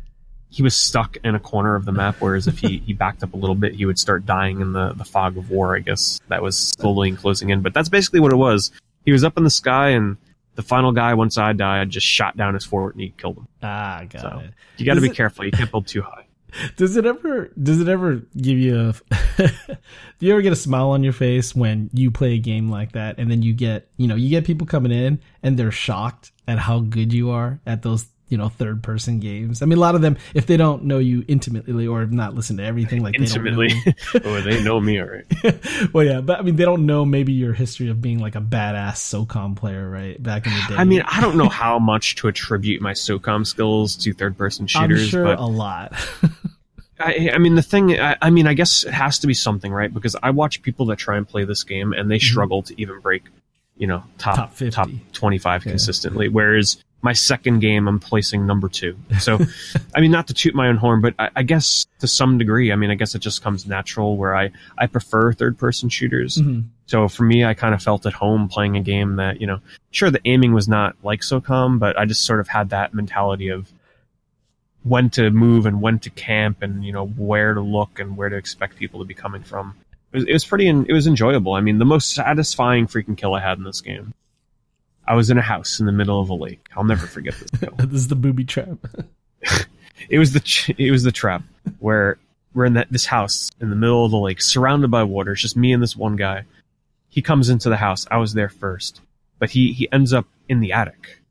he was stuck in a corner of the map. Whereas if he, [LAUGHS] he backed up a little bit, he would start dying in the, the fog of war. I guess that was slowly closing in. But that's basically what it was. He was up in the sky, and the final guy, once I died, just shot down his fort and he killed him. Ah, got So- it. You got to be it- careful. You can't build too high. [LAUGHS] Does it ever does it ever give you a [LAUGHS] do you ever get a smile on your face when you play a game like that and then you get you know you get people coming in and they're shocked at how good you are at those you know third person games. I mean a lot of them if they don't know you intimately or have not listened to everything like Intimately. they [LAUGHS] oh, they know me, right. [LAUGHS] well yeah, but I mean they don't know maybe your history of being like a badass SOCOM player right back in the day. I mean, I don't know [LAUGHS] how much to attribute my SOCOM skills to third person I'm shooters, sure but a lot. I, I mean, the thing, I, I mean, I guess it has to be something, right? Because I watch people that try and play this game and they mm-hmm. struggle to even break, you know, top Top 50. top 25 Yeah. consistently. Whereas my second game, I'm placing number two. So, [LAUGHS] I mean, not to toot my own horn, but I, I guess to some degree, I mean, I guess it just comes natural where I, I prefer third person shooters. Mhm. So for me, I kind of felt at home playing a game that, you know, sure, the aiming was not like SOCOM, but I just sort of had that mentality of when to move and when to camp and, you know, where to look and where to expect people to be coming from. It was, it was pretty, it was enjoyable. I mean, the most satisfying freaking kill I had in this game. I was in a house in the middle of a lake. I'll never forget this kill. [LAUGHS] this is the booby trap. [LAUGHS] it was the ch- it was the trap where we're in that this house in the middle of the lake, surrounded by water. It's just me and this one guy. He comes into the house. I was there first, but he he ends up in the attic,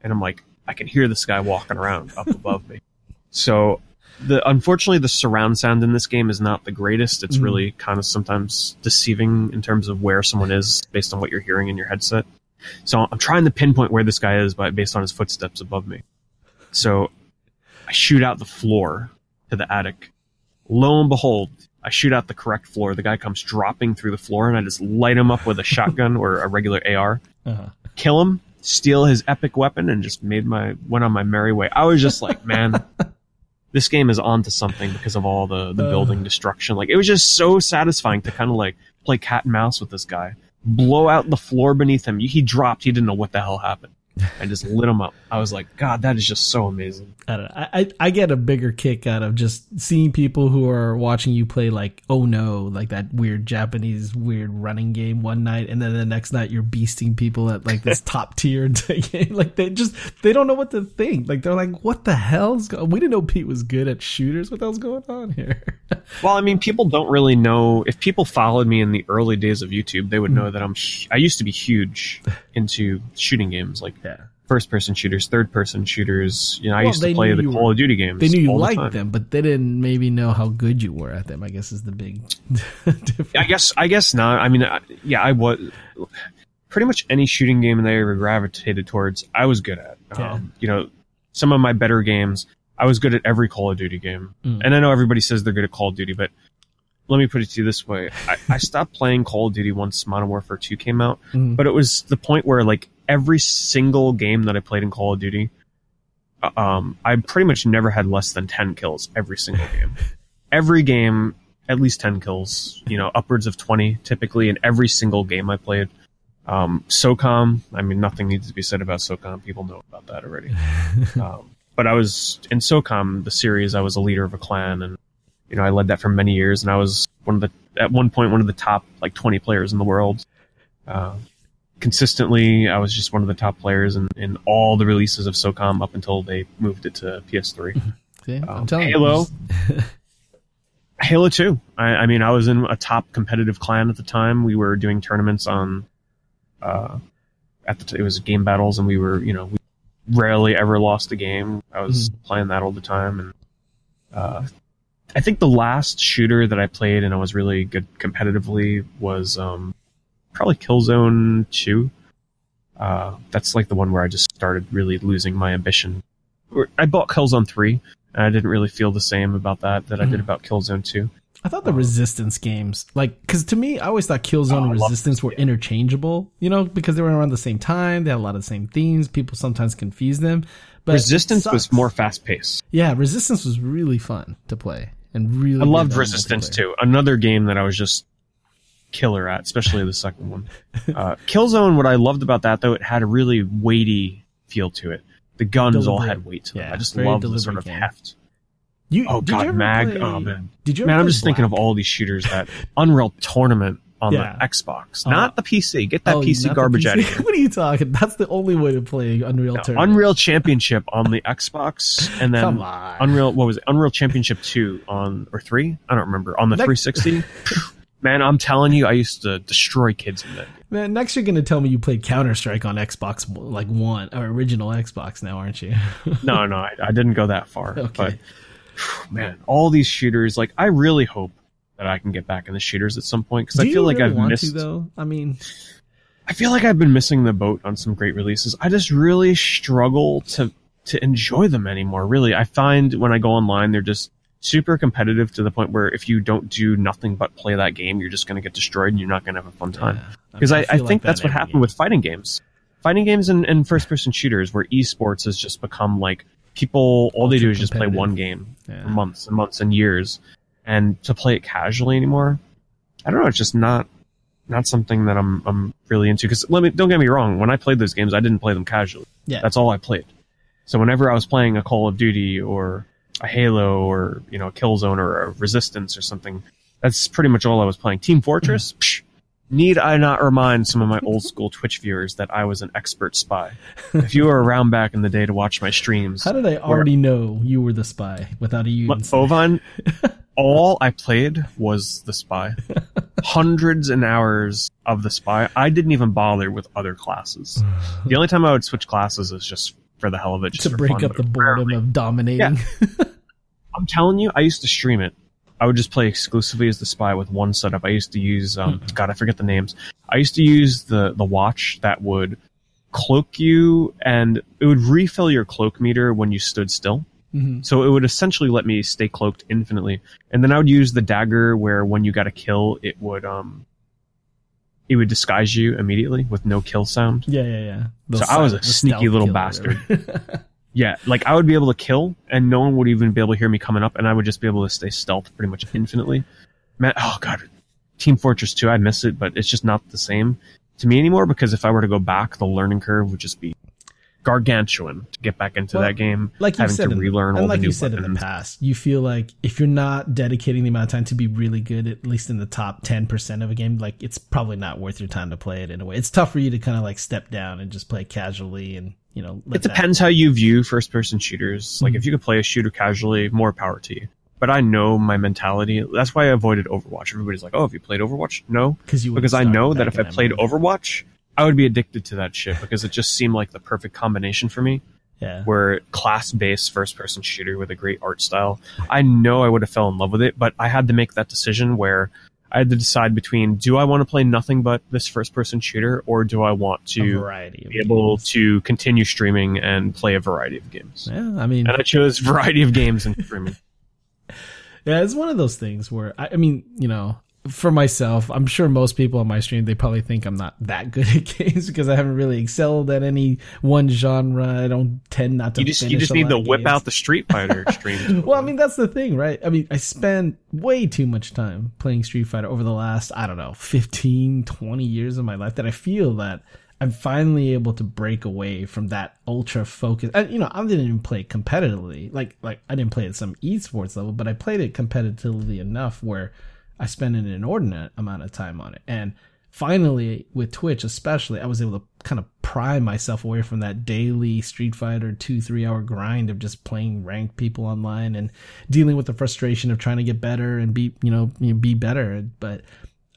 and I'm like, I can hear this guy walking around up above me. [LAUGHS] So, the unfortunately the surround sound in this game is not the greatest. It's Mhm. really kind of sometimes deceiving in terms of where someone is based on what you're hearing in your headset. So I'm trying to pinpoint where this guy is by based on his footsteps above me. So I shoot out the floor to the attic. Lo and behold, I shoot out the correct floor. The guy comes dropping through the floor, and I just light him up with a [LAUGHS] shotgun or a regular AR. Uh-huh. Kill him, steal his epic weapon, and just made my went on my merry way. I was just like, man, [LAUGHS] this game is on to something because of all the the Uh. building destruction. Like it was just so satisfying to kind of like play cat and mouse with this guy, blow out the floor beneath him. He dropped. He didn't know what the hell happened. I just lit them up. I was like, God, that is just so amazing. I don't know. I, I get a bigger kick out of just seeing people who are watching you play like oh no like that weird Japanese weird running game one night and then the next night you're beasting people at like this [LAUGHS] top tier [LAUGHS] game like they just they don't know what to think like they're like what the hell's go- we didn't know Pete was good at shooters what the hell's going on here [LAUGHS] Well, I mean, people don't really know. If people followed me in the early days of YouTube, they would Hmm. know that I'm. I used to be huge into shooting games, like yeah first-person shooters, third-person shooters. You know, I used to play the Call were- of Duty games. they knew you all the liked time. them but they didn't maybe know how good you were at them I guess is the big [LAUGHS] difference I guess. I guess not. I mean, I, yeah, I was. Pretty much any shooting game that I ever gravitated towards, I was good at. Yeah. Um, you know, some of my better games, I was good at every Call of Duty game. Mm. And I know everybody says they're good at Call of Duty, but let me put it to you this way: I, I stopped playing Call of Duty once Modern Warfare Two came out. Mhm. but it was the point where like every single game that I played in Call of Duty, uh, um, I pretty much never had less than ten kills every single game. [LAUGHS] every game, at least ten kills. You know, upwards of twenty typically in every single game I played. Um, SOCOM, I mean, nothing needs to be said about SOCOM. People know about that already. [LAUGHS] um, but I was in SOCOM, the series. I was a leader of a clan, and you know, I led that for many years, and I was one of the at one point one of the top like twenty players in the world. Uh, consistently, I was just one of the top players in, in all the releases of SOCOM up until they moved it to PS3. [LAUGHS] See, I'm Um, telling Halo. you [LAUGHS] Halo 2. I, I mean, I was in a top competitive clan at the time. We were doing tournaments on, uh, at the t- it was game battles, and we were, you know, we rarely ever lost a game. I was playing that all the time, and uh, I think the last shooter that I played and I was really good competitively was um, probably Killzone 2. Uh, that's like the one where I just started really losing my ambition. I bought Killzone 3, And I didn't really feel the same about that that I did about Killzone 2. I thought the resistance games, like, because to me, I always thought Killzone Oh, and Resistance were interchangeable, you know, because they were around the same time. They had a lot of the same themes. People sometimes confuse them. But Resistance was more fast paced. Yeah, Resistance was really fun to play and really. I loved Resistance too. Another game that I was just killer at, especially the second one. [LAUGHS] Uh, Killzone, what I loved about that though, it had a really weighty feel to it. The guns all had weight to them. Yeah, I just loved the sort of game. heft. You, Oh god, Mag. play- Oh man, Did you man, I'm just thinking of all these shooters [LAUGHS] that Unreal Tournament on Yeah. the Xbox, Uh, not the PC. Get that Oh, PC garbage PC? out of here. [LAUGHS] what are you talking? That's the only way to play Unreal No, Tournament. Unreal Championship on the Xbox, and then. Unreal. What was it? Unreal Championship two on or three? I don't remember. On the Next- 360. Man, I'm telling you, I used to destroy kids in that. Man, next you're gonna tell me you played Counter Strike on Xbox like one or original Xbox now, aren't you? [LAUGHS] No, no, I, I didn't go that far. Okay. But [SIGHS] man, all these shooters. Like, I really hope that I can get back in the shooters at some point because I feel like really I've missed. to though. I mean, I feel like I've been missing the boat on some great releases. I just really struggle to to enjoy them anymore. Really, I find when I go online, they're just super competitive to the point where if you don't do nothing but play that game, you're just going to get destroyed and you're not going to have a fun time. yeah. Because I, I, feel like think that that's what happened game. with fighting games. Fighting games and, and first person shooters, where esports has just become like people, all they do is just play one game Yeah. for months and months and years. And to play it casually anymore, I don't know, it's just not not something that I'm I'm really into. Because let me don't get me wrong, when I played those games, I didn't play them casually. Yeah. That's all I played. So whenever I was playing a Call of Duty or a Halo or you know a Killzone or a Resistance or something, that's pretty much all I was playing. Team Fortress. Mm-hmm. Psh, need I not remind some of my old school Twitch viewers that I was an expert spy? if you were around back in the day to watch my streams, How did I already know you were the spy without a you? Bovine, all I played was the spy. [LAUGHS] Hundreds and hours of the spy. I didn't even bother with other classes. [SIGHS] The only time I would switch classes is just for the hell of it, just to break fun, up the boredom of dominating. I'm telling you, I used to stream it. I would just play exclusively as the spy with one setup. I used to use, um, Hmm. God, I forget the names. I used to use the the watch that would cloak you, and it would refill your cloak meter when you stood still. Mhm. So it would essentially let me stay cloaked infinitely. And then I would use the dagger where when you got a kill, it would um it would disguise you immediately with no kill sound. Yeah, yeah, yeah. Those So I was a sneaky little bastard. [LAUGHS] Yeah, like I would be able to kill and no one would even be able to hear me coming up and I would just be able to stay stealth pretty much infinitely. Man, oh god. Team Fortress 2, I miss it, but it's just not the same to me anymore because if I were to go back, the learning curve would just be gargantuan to get back into Well, that game. like you having said, to in, relearn all and like you said in the past, you feel like if you're not dedicating the amount of time to be really good, at least in the top ten percent of a game, like it's probably not worth your time to play it in a way. It's tough for you to kind of like step down and just play casually, and you know, It depends how you view first person shooters. Like Mhm. if you could play a shooter casually, more power to you. But I know my mentality. That's why I avoided Overwatch. Everybody's like, "Oh, have you played Overwatch?" No, because you because I know that if I played. Overwatch, I would be addicted to that shit because it just seemed like the perfect combination for me. yeah, Where class based first person shooter with a great art style. I know I would have fell in love with it, but I had to make that decision where I had to decide between do I want to play nothing but this first person shooter or do I want to variety be able games. to continue streaming and play a variety of games. Yeah, I mean, And I chose variety of games and streaming. [LAUGHS] Yeah, it's one of those things where I, I mean, you know, for myself, I'm sure most people on my stream they probably think I'm not that [LAUGHS] good at games because I haven't really excelled at any one genre. I don't tend not to. You just you just need to whip games. out the Street Fighter [LAUGHS] streams. Well, I mean, that's the thing, right? I mean, I spend way too much time playing Street Fighter over the last, I don't know, 15, 20 years of my life that I feel that I'm finally able to break away from that ultra focus. And, you know, I didn't even play it competitively. Like, like I didn't play at some esports level, but I played it competitively enough where I spent an inordinate amount of time on it. And finally, with Twitch especially, I was able to kind of pry myself away from that daily Street Fighter two, three hour grind of just playing ranked people online and dealing with the frustration of trying to get better and be, you know, be better. But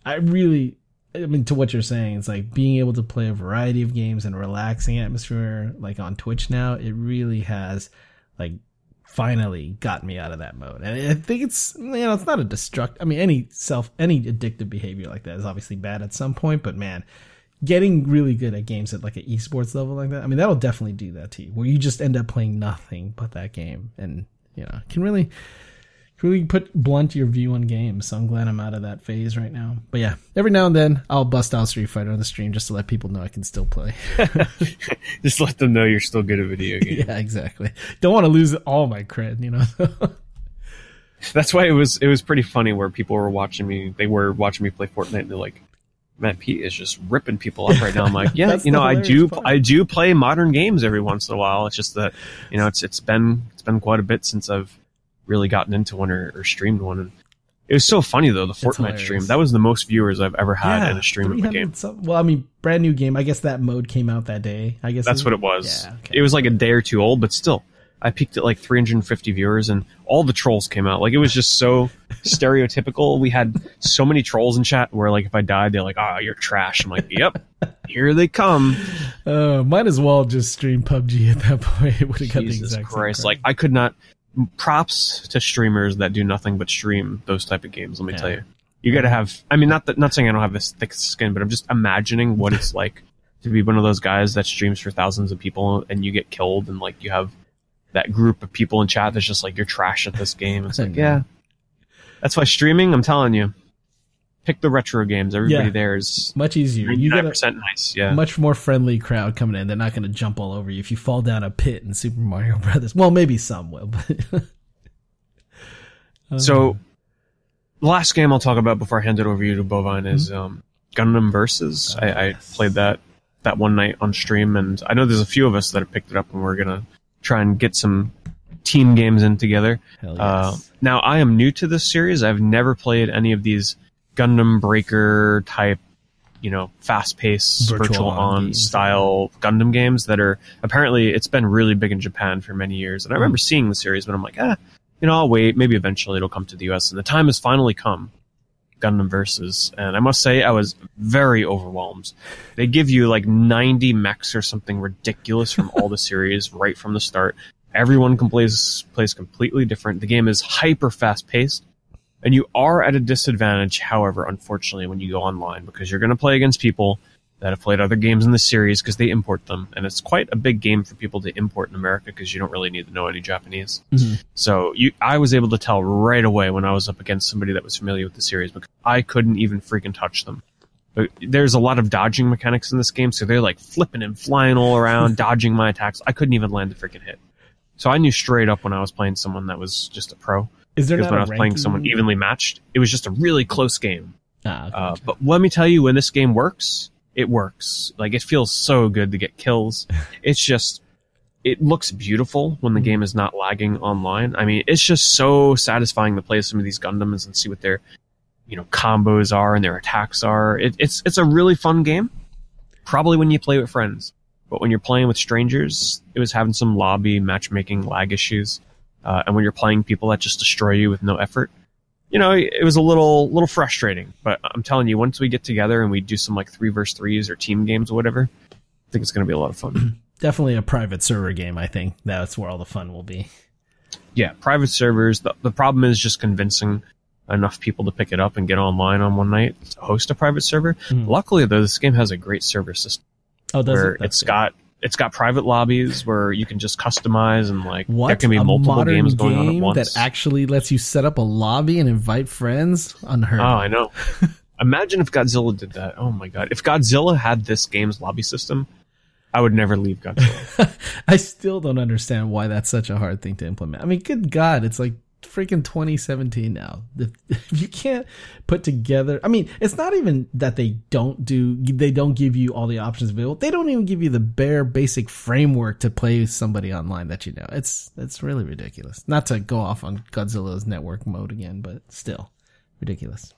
I really, I mean, to what you're saying, it's like being able to play a variety of games and a relaxing atmosphere, like on Twitch now, it really has, like, finally got me out of that mode. And I think it's, you know, it's not a destruct. I mean, any self, any addictive behavior like that is obviously bad at some point, but man, getting really good at games at like an esports level like that, I mean, that'll definitely do that to you, where you just end up playing nothing but that game. And you know, can really really put blunt your view on games. So I'm glad I'm out of that phase right now. But yeah, every now and then I'll bust out Street Fighter on the stream just to let people know I can still play. [LAUGHS] [LAUGHS] just let them know you're still good at video [LAUGHS] games. yeah, exactly. Don't want to lose all my cred, you know. That's why it was it was pretty funny where people were watching me. They were watching me play Fortnite and they're like, "Man, Pete is just ripping people up right now." I'm like, "Yeah, you know, I do part. I do play modern games every once in a while. It's just that you know, it's it's been it's been quite a bit since I've really gotten into one or, or streamed one. And it was so funny though the Fortnite stream. That was the most viewers I've ever had yeah, in a stream of a game. Some, well, I mean, brand new game. I guess that mode came out that day. I guess that's it, what it was. Yeah, okay. It was like a day or two old, but still, I peaked at like 350 viewers, and all the trolls came out. Like it was just so [LAUGHS] stereotypical. We had so many trolls in chat where like if I died, they're like, "Ah, oh, you're trash." I'm like, "Yep, [LAUGHS] here they come." Uh, might as well just stream PUBG at that [LAUGHS] point. It would have got the exact Christ! Like I could not props to streamers that do nothing but stream those type of games. Let me yeah. tell you, you got to have. I mean, not that not saying I don't have this thick skin, but I'm just imagining what it's [LAUGHS] like to be one of those guys that streams for thousands of people and you get killed and like you have that group of people in chat that's just like you're trash at this game. It's [LAUGHS] like yeah, that's why streaming. I'm telling you, pick the retro games. Everybody yeah, there is much easier. You get a nice, yeah. Much more friendly crowd coming in. They're not going to jump all over you if you fall down a pit in Super Mario [LAUGHS] Brothers. Well, maybe some will, but. [LAUGHS] so, the last game I'll talk about before I hand it over you to Bovine is mm-hmm. um, Gundam Versus. Oh, I, yes. I played that that one night on stream, and I know there's a few of us that have picked it up, and we're gonna try and get some team games in together. Yes. Uh, now, I am new to this series. I've never played any of these Gundam Breaker type, you know, fast paced virtual, virtual on games. style Gundam games that are apparently it's been really big in Japan for many years. And I remember mm. seeing the series, but I'm like, ah, you know, I'll wait. Maybe eventually it'll come to the US. And the time has finally come. Gundam Versus, and I must say I was very overwhelmed. They give you like 90 mechs or something ridiculous from all the [LAUGHS] series right from the start. Everyone can plays plays completely different. The game is hyper fast paced. And you are at a disadvantage, however, unfortunately, when you go online because you're going to play against people that have played other games in the series because they import them. And it's quite a big game for people to import in America because you don't really need to know any Japanese. Mm-hmm. So you, I was able to tell right away when I was up against somebody that was familiar with the series because I couldn't even freaking touch them. But there's a lot of dodging mechanics in this game, so they're like flipping and flying all around, [LAUGHS] dodging my attacks. I couldn't even land a freaking hit. So I knew straight up when I was playing someone that was just a pro is there because when I was playing someone evenly matched, it was just a really close game. Ah, okay. uh, but let me tell you, when this game works, it works. Like it feels so good to get kills. [LAUGHS] it's just, it looks beautiful when the mm-hmm. game is not lagging online. I mean, it's just so satisfying to play some of these Gundams and see what their, you know, combos are and their attacks are. It, it's it's a really fun game. Probably when you play with friends, but when you're playing with strangers, it was having some lobby matchmaking lag issues. Uh, and when you're playing people that just destroy you with no effort, you know, it was a little little frustrating. But I'm telling you, once we get together and we do some like three versus threes or team games or whatever, I think it's going to be a lot of fun. [CLEARS THROAT] Definitely a private server game. I think that's where all the fun will be. Yeah, private servers. The, the problem is just convincing enough people to pick it up and get online on one night to host a private server. Mm. Luckily, though, this game has a great server system. Oh, does where it? That's got it's got private lobbies where you can just customize and like what? there can be a multiple games going on at once. That actually lets you set up a lobby and invite friends. Unheard. Oh, I know. [LAUGHS] Imagine if Godzilla did that. Oh my god! If Godzilla had this game's lobby system, I would never leave Godzilla. [LAUGHS] I still don't understand why that's such a hard thing to implement. I mean, good God, it's like freaking 2017 now. If [LAUGHS] you can't put together, I mean, it's not even that they don't do, they don't give you all the options available. They don't even give you the bare basic framework to play somebody online that you know. It's, it's really ridiculous. Not to go off on Godzilla's network mode again, but still ridiculous.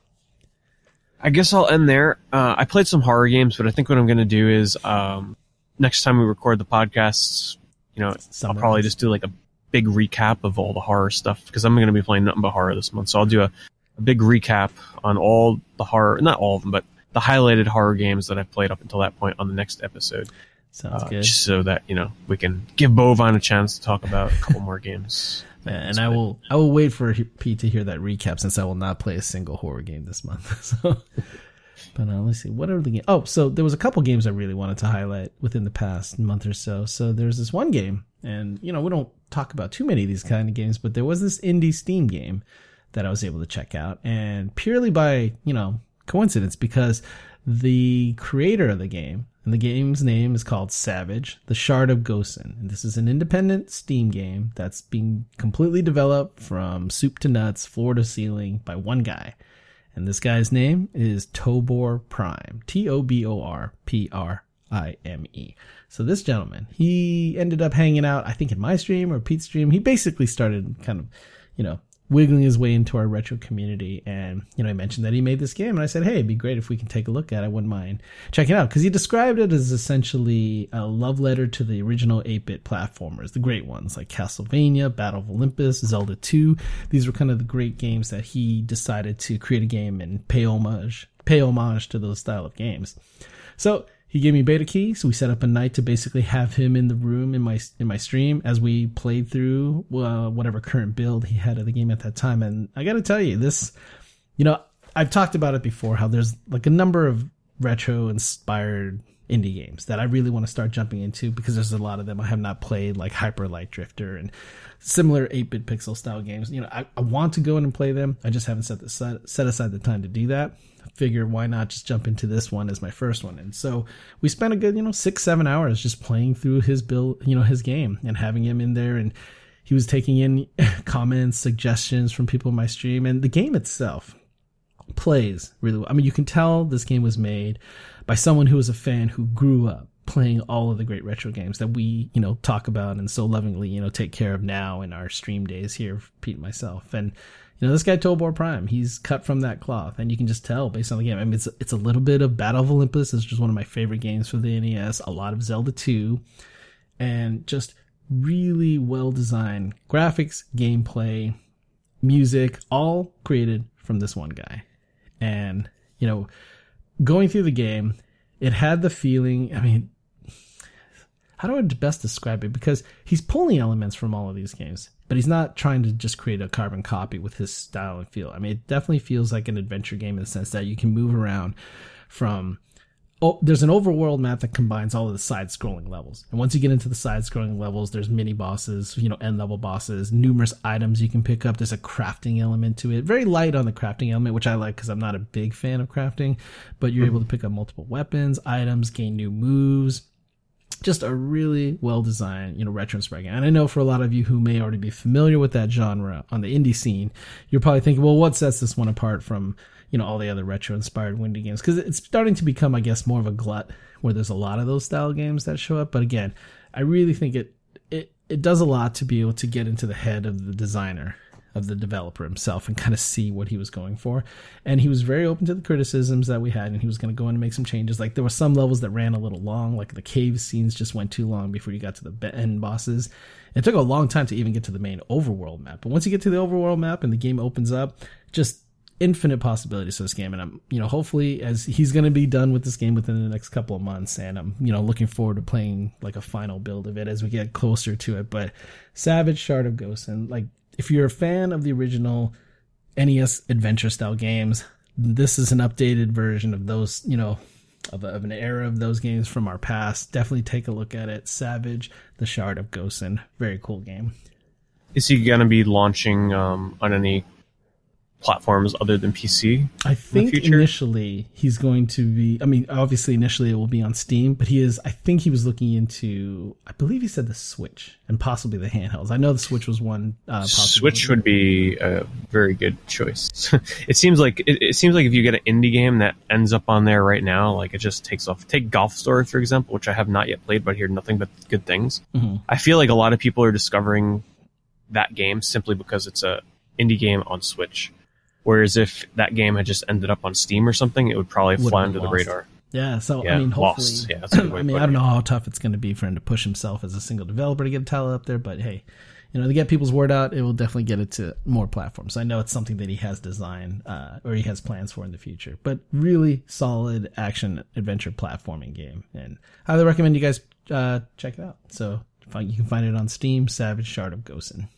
I guess I'll end there. Uh, I played some horror games, but I think what I'm going to do is, um, next time we record the podcasts, you know, I'll probably just do like a big recap of all the horror stuff because I'm going to be playing nothing but horror this month. So I'll do a, a big recap on all the horror, not all of them, but the highlighted horror games that I've played up until that point on the next episode. Sounds uh, good. Just so that you know we can give Bovine a chance to talk about a couple more games. [LAUGHS] Yeah, and I will I will wait for Pete to hear that recap since I will not play a single horror game this month. [LAUGHS] So But uh, let's see, what are the games? Oh, so there was a couple games I really wanted to highlight within the past month or so. So there's this one game, and you know we don't talk about too many of these kind of games, but there was this indie Steam game that I was able to check out, and purely by you know coincidence because the creator of the game and the game's name is called Savage, The Shard of Gosen. And this is an independent Steam game that's being completely developed from soup to nuts, floor to ceiling by one guy. And this guy's name is Tobor Prime. T O B O R P R I M E. So this gentleman, he ended up hanging out, I think in my stream or Pete's stream. He basically started kind of, you know, wiggling his way into our retro community. And, you know, I mentioned that he made this game and I said, Hey, it'd be great if we can take a look at it. I wouldn't mind checking it out. Cause he described it as essentially a love letter to the original 8-bit platformers, the great ones like Castlevania, Battle of Olympus, Zelda 2. These were kind of the great games that he decided to create a game and pay homage, pay homage to those style of games. So he gave me beta key, so we set up a night to basically have him in the room in my in my stream as we played through uh, whatever current build he had of the game at that time. And I got to tell you, this, you know, I've talked about it before how there's like a number of retro inspired indie games that I really want to start jumping into because there's a lot of them I have not played, like Hyper Light Drifter and similar 8-bit pixel style games. You know, I, I want to go in and play them. I just haven't set the set aside the time to do that figure why not just jump into this one as my first one? And so we spent a good you know six seven hours just playing through his build you know his game and having him in there. And he was taking in [LAUGHS] comments suggestions from people in my stream and the game itself plays really well. I mean you can tell this game was made by someone who was a fan who grew up playing all of the great retro games that we you know talk about and so lovingly you know take care of now in our stream days here pete and myself. And you know, this guy Tobor Prime, he's cut from that cloth, and you can just tell based on the game. I mean, it's it's a little bit of Battle of Olympus, it's just one of my favorite games for the NES. A lot of Zelda 2, and just really well designed graphics, gameplay, music, all created from this one guy. And you know, going through the game, it had the feeling. I mean, how do I best describe it? Because he's pulling elements from all of these games but he's not trying to just create a carbon copy with his style and feel. I mean, it definitely feels like an adventure game in the sense that you can move around from oh, there's an overworld map that combines all of the side scrolling levels. And once you get into the side scrolling levels, there's mini bosses, you know, end level bosses, numerous items you can pick up. There's a crafting element to it. Very light on the crafting element, which I like because I'm not a big fan of crafting, but you're mm-hmm. able to pick up multiple weapons, items, gain new moves just a really well designed, you know, retro inspired game. And I know for a lot of you who may already be familiar with that genre on the indie scene, you're probably thinking, well, what sets this one apart from, you know, all the other retro inspired indie games? Because it's starting to become, I guess, more of a glut where there's a lot of those style games that show up. But again, I really think it, it, it does a lot to be able to get into the head of the designer of the developer himself and kind of see what he was going for. And he was very open to the criticisms that we had, and he was going to go in and make some changes. Like there were some levels that ran a little long, like the cave scenes just went too long before you got to the end bosses. It took a long time to even get to the main overworld map. But once you get to the overworld map and the game opens up, just infinite possibilities for this game. And I'm, you know, hopefully as he's going to be done with this game within the next couple of months. And I'm, you know, looking forward to playing like a final build of it as we get closer to it. But Savage Shard of Gosen and like if you're a fan of the original NES adventure style games, this is an updated version of those, you know, of, of, an era of those games from our past. Definitely take a look at it. Savage, The Shard of Gosen. Very cool game. Is he going to be launching um, on any platforms other than PC? I think in initially he's going to be. I mean, obviously initially it will be on Steam, but he is. I think he was looking into. I believe he said the Switch and possibly the handhelds. I know the Switch was one. Uh, Switch would be a very good choice. [LAUGHS] it seems like it, it, seems like if you get an indie game that ends up on there right now, like it just takes off. Take Golf Story for example, which I have not yet played, but hear nothing but good things. Mm-hmm. I feel like a lot of people are discovering that game simply because it's a indie game on Switch Whereas if that game had just ended up on Steam or something, it would probably would fly under lost. the radar. Yeah, so yeah, I mean, hopefully, lost. Yeah, [CLEARS THROAT] I mean, I don't know how tough it's going to be for him to push himself as a single developer to get a title up there, but hey, you know, to get people's word out, it will definitely get it to more platforms. I know it's something that he has designed uh, or he has plans for in the future, but really solid action adventure platforming game, and I highly recommend you guys uh, check it out. So you can find it on Steam, Savage Shard of Gosen.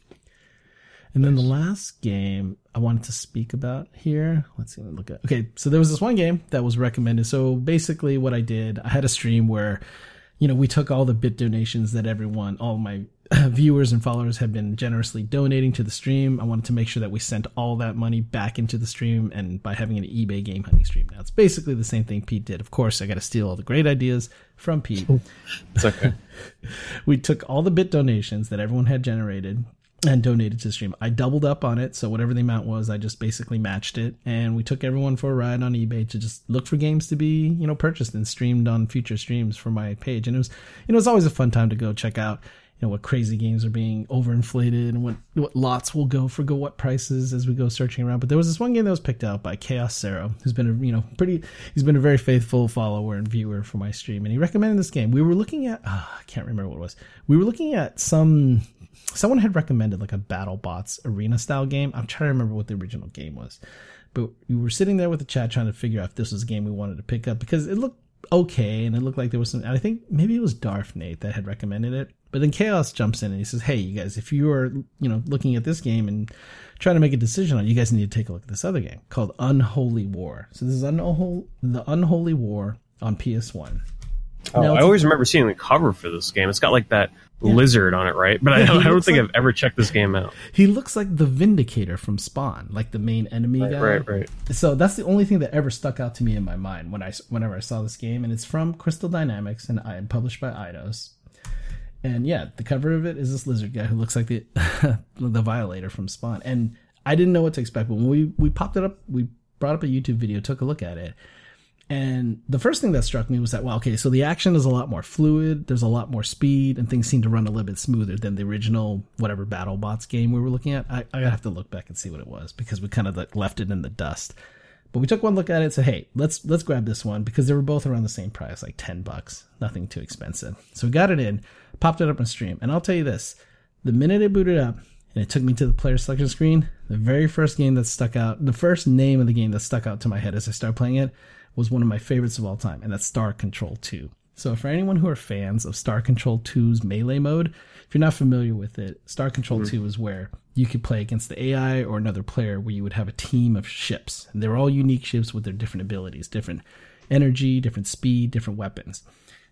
And then the last game I wanted to speak about here. Let's see. Look at. Okay, so there was this one game that was recommended. So basically, what I did, I had a stream where, you know, we took all the bit donations that everyone, all my [LAUGHS] viewers and followers have been generously donating to the stream. I wanted to make sure that we sent all that money back into the stream, and by having an eBay game hunting stream, now it's basically the same thing Pete did. Of course, I got to steal all the great ideas from Pete. It's okay. [LAUGHS] we took all the bit donations that everyone had generated and donated to the stream. I doubled up on it, so whatever the amount was, I just basically matched it, and we took everyone for a ride on eBay to just look for games to be, you know, purchased and streamed on future streams for my page. And it was, you know, it's always a fun time to go check out, you know, what crazy games are being overinflated and what what lots will go for go what prices as we go searching around. But there was this one game that was picked out by Chaos Zero, who's been a you know pretty, he's been a very faithful follower and viewer for my stream, and he recommended this game. We were looking at, oh, I can't remember what it was. We were looking at some someone had recommended like a battle bots arena style game. I'm trying to remember what the original game was. But we were sitting there with the chat trying to figure out if this was a game we wanted to pick up because it looked okay and it looked like there was some i think maybe it was darth nate that had recommended it. But then chaos jumps in and he says hey you guys if you are you know looking at this game and trying to make a decision on it, you guys need to take a look at this other game called unholy war. So this is unholy the unholy war on ps1 Oh, I always remember seeing the cover for this game. It's got like that lizard on it, right? But I Yeah, don't, I don't think like- I've ever checked this game out. he looks like the vindicator from spawn like the main enemy guy Right, right. so that's the only thing that ever stuck out to me in my mind when I whenever I saw this game, and it's from Crystal Dynamics and I published by Eidos. And yeah, the cover of it is this lizard guy who looks like the [LAUGHS] the Violator from Spawn. And I didn't know what to expect, but when we we popped it up, we brought up a YouTube video, took a look at it, and the first thing that struck me was that, well, okay, so the action is a lot more fluid, there's a lot more speed, and things seem to run a little bit smoother than the original, whatever Battle Bots game we were looking at. I, I have to look back and see what it was because we kind of like left it in the dust. But we took one look at it and said, hey, let's let's grab this one because they were both around the same price, like 10 bucks, nothing too expensive. So we got it in, popped it up on stream, and I'll tell you this the minute it booted up and it took me to the player selection screen, the very first game that stuck out, the first name of the game that stuck out to my head as I started playing it was one of my favorites of all time, and that's Star Control 2. So for anyone who are fans of Star Control 2's melee mode, if you're not familiar with it, Star Control mm-hmm. 2 is where you could play against the AI or another player where you would have a team of ships. And they're all unique ships with their different abilities, different energy, different speed, different weapons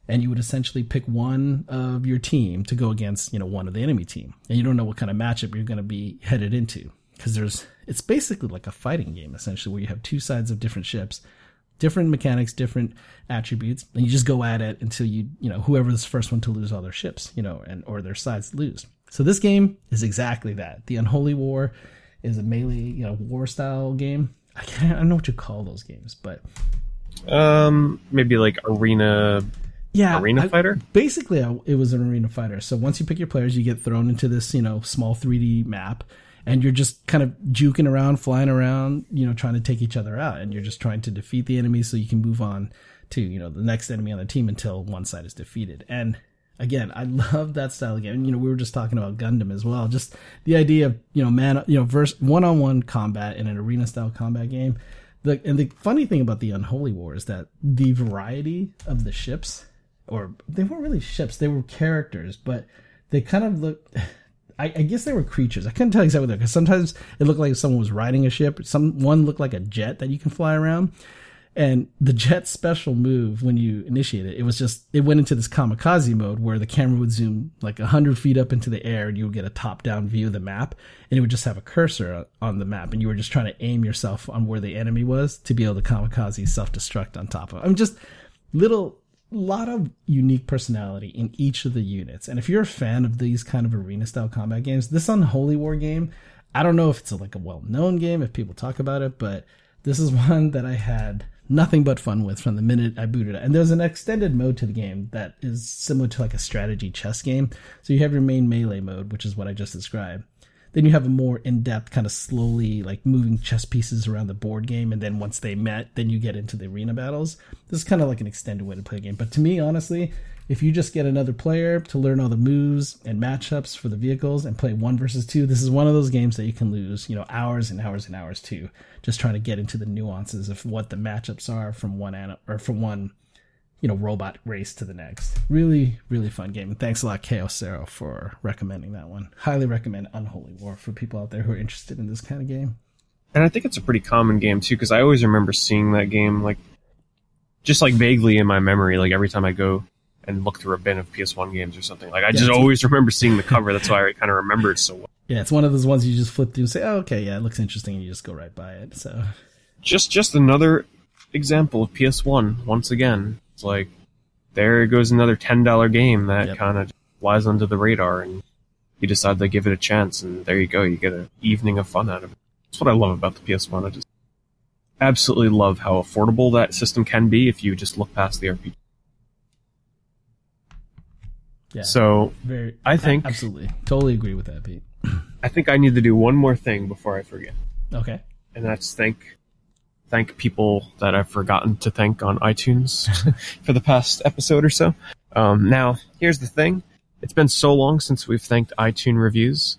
and you would essentially pick one of your team to go against you know one of the enemy team and you don't know what kind of matchup you're going to be headed into because there's it's basically like a fighting game essentially where you have two sides of different ships different mechanics different attributes and you just go at it until you you know whoever's the first one to lose all their ships you know and or their sides lose. So this game is exactly that. The unholy war is a melee you know war style game. I can't i don't know what you call those games but Um, maybe like arena yeah arena I- fighter. basically I- it was an arena fighter. So once you pick your players you get thrown into this you know small 3d map and you're just kind of juking around flying around you know trying to take each other out and you're just trying to defeat the enemy so you can move on to you know the next enemy on the team until one side is defeated. And again i love that style of game. You know we were just talking about gundam as well. Just the idea of you know man you know verse one-on-one combat in an arena style combat game. The, and the funny thing about the unholy war is that the variety of the ships or they weren't really ships they were characters but they kind of looked [LAUGHS] I, I guess they were creatures. I couldn't tell exactly what because sometimes it looked like someone was riding a ship. Some one looked like a jet that you can fly around. And the jet special move when you initiate it, it was just it went into this kamikaze mode where the camera would zoom like hundred feet up into the air and you would get a top down view of the map and it would just have a cursor on the map and you were just trying to aim yourself on where the enemy was to be able to kamikaze self destruct on top of. I'm just little lot of unique personality in each of the units. And if you're a fan of these kind of arena style combat games, this Unholy War game, I don't know if it's a, like a well known game, if people talk about it, but this is [LAUGHS] one that I had nothing but fun with from the minute I booted it. And there's an extended mode to the game that is similar to like a strategy chess game. So you have your main melee mode, which is what I just described. Then you have a more in-depth kind of slowly like moving chess pieces around the board game and then once they met then you get into the arena battles. This is kind of like an extended way to play a game but to me honestly if you just get another player to learn all the moves and matchups for the vehicles and play one versus two this is one of those games that you can lose you know hours and hours and hours to just trying to get into the nuances of what the matchups are from one ana- or from one you know robot race to the next. Really, really fun game. And thanks a lot, Chaos Zero, for recommending that one. Highly recommend Unholy War for people out there who are interested in this kind of game. And I think it's a pretty common game too, because I always remember seeing that game like just like vaguely in my memory, like every time I go and look through a bin of PS1 games or something. Like I Yeah, just it's- always remember seeing the cover. That's why I kind of remember it so well. Yeah, it's one of those ones you just flip through and say, "Oh, okay, yeah, it looks interesting," and you just go right by it. So Just just another example of PS1 once again. It's like there goes another ten dollar game that Yep. kind of flies under the radar, and you decide to give it a chance, and there you go. You get an evening of fun out of it. That's what I love about the PS1. I just absolutely love how affordable that system can be if you just look past the RPG. yeah, So very. I think- absolutely, totally agree with that, Pete. I think I need to do one more thing before I forget. Okay, and that's thank thank people that I've forgotten to thank on iTunes [LAUGHS] for the past episode or so. Um, now, here's the thing: it's been so long since we've thanked iTunes reviews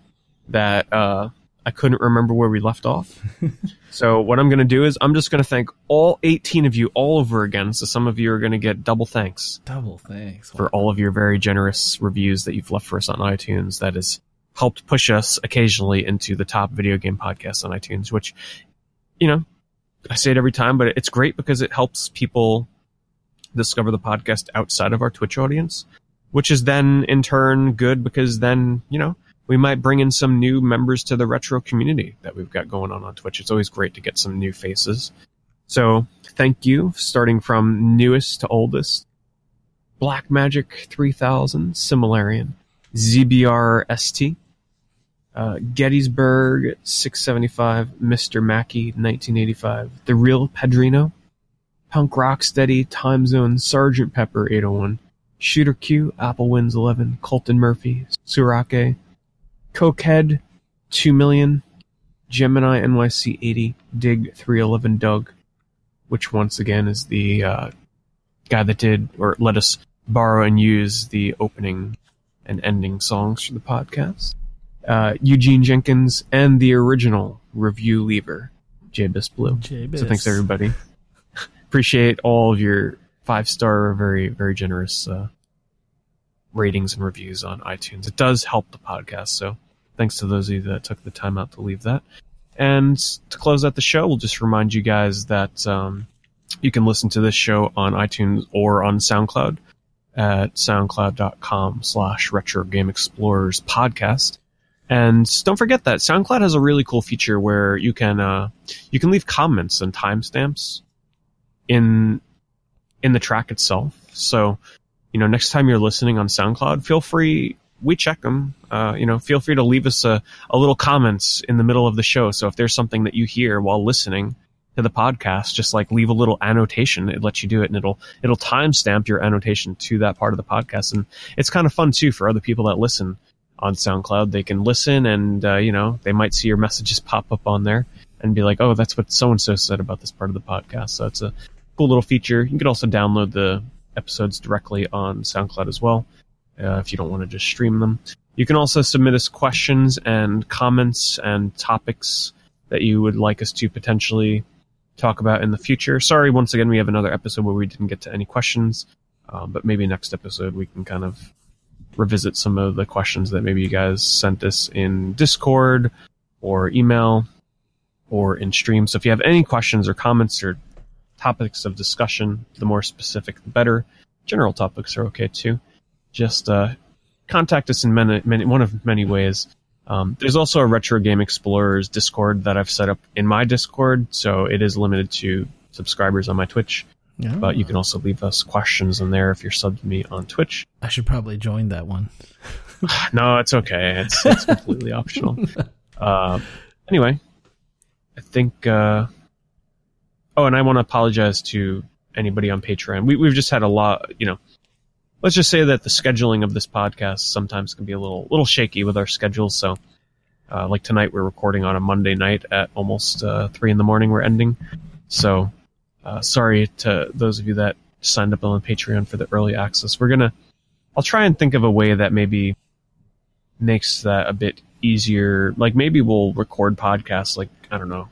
that uh, I couldn't remember where we left off. [LAUGHS] so what I'm going to do is I'm just going to thank all 18 of you all over again. So some of you are going to get double thanks double thanks. for all of your very generous reviews that you've left for us on iTunes. That has helped push us occasionally into the top video game podcasts on iTunes, which, you know, I say it every time, but it's great because it helps people discover the podcast outside of our Twitch audience, which is then in turn good because then, you know, we might bring in some new members to the retro community that we've got going on on Twitch. It's always great to get some new faces. So thank you, starting from newest to oldest. Black Magic 3000, Similarian, ZBR ST, uh, Gettysburg 675, Mr. Mackey 1985, The Real Pedrino, Punk Rocksteady, Time Zone, Sergeant Pepper 801, Shooter Q, Apple Wins 11, Colton Murphy, Surake, Cokehead 2 million, Gemini NYC 80, Dig 311 Doug, which once again is the uh, guy that did or let us borrow and use the opening and ending songs for the podcast. Uh, Eugene Jenkins and the original review lever, Jabis Blue. Jabis. So thanks everybody. Appreciate all of your five star, very very generous uh, ratings and reviews on iTunes. It does help the podcast. So thanks to those of you that took the time out to leave that. And to close out the show, we'll just remind you guys that um, you can listen to this show on iTunes or on SoundCloud at soundcloud.com slash retro game explorers podcast. And don't forget that SoundCloud has a really cool feature where you can uh, you can leave comments and timestamps in in the track itself. So, you know, next time you're listening on SoundCloud, feel free. We check them. Uh, you know, feel free to leave us a, a little comments in the middle of the show. So if there's something that you hear while listening to the podcast, just like leave a little annotation. It lets you do it, and it'll it'll timestamp your annotation to that part of the podcast. And it's kind of fun too for other people that listen on SoundCloud. They can listen, and uh, you know, they might see your messages pop up on there and be like, "Oh, that's what so and so said about this part of the podcast." So it's a cool little feature. You can also download the episodes directly on SoundCloud as well uh, if you don't want to just stream them. You can also submit us questions and comments and topics that you would like us to potentially talk about in the future. Sorry, once again, we have another episode where we didn't get to any questions, um, but maybe next episode we can kind of revisit some of the questions that maybe you guys sent us in Discord or email or in stream. So if you have any questions or comments or topics of discussion, the more specific, the better. General topics are okay too. Just uh, contact us in many, many, one of many ways. Um, there's also a Retro Game Explorers Discord that I've set up in my Discord, so it is limited to subscribers on my Twitch. Yeah. But you can also leave us questions in there if you're subbed to me on Twitch. I should probably join that one. [SIGHS] No, it's okay. It's, it's completely [LAUGHS] optional. Uh, anyway, I think. Uh, oh, and I want to apologize to anybody on Patreon. We, we've just had a lot. You know, let's just say that the scheduling of this podcast sometimes can be a little little shaky with our schedules. So, uh, like tonight, we're recording on a Monday night at almost uh, three in the morning. We're ending. So, uh, sorry to those of you that signed up on Patreon for the early access. We're gonna. I'll try and think of a way that maybe makes that a bit easier. Like maybe we'll record podcasts like I don't know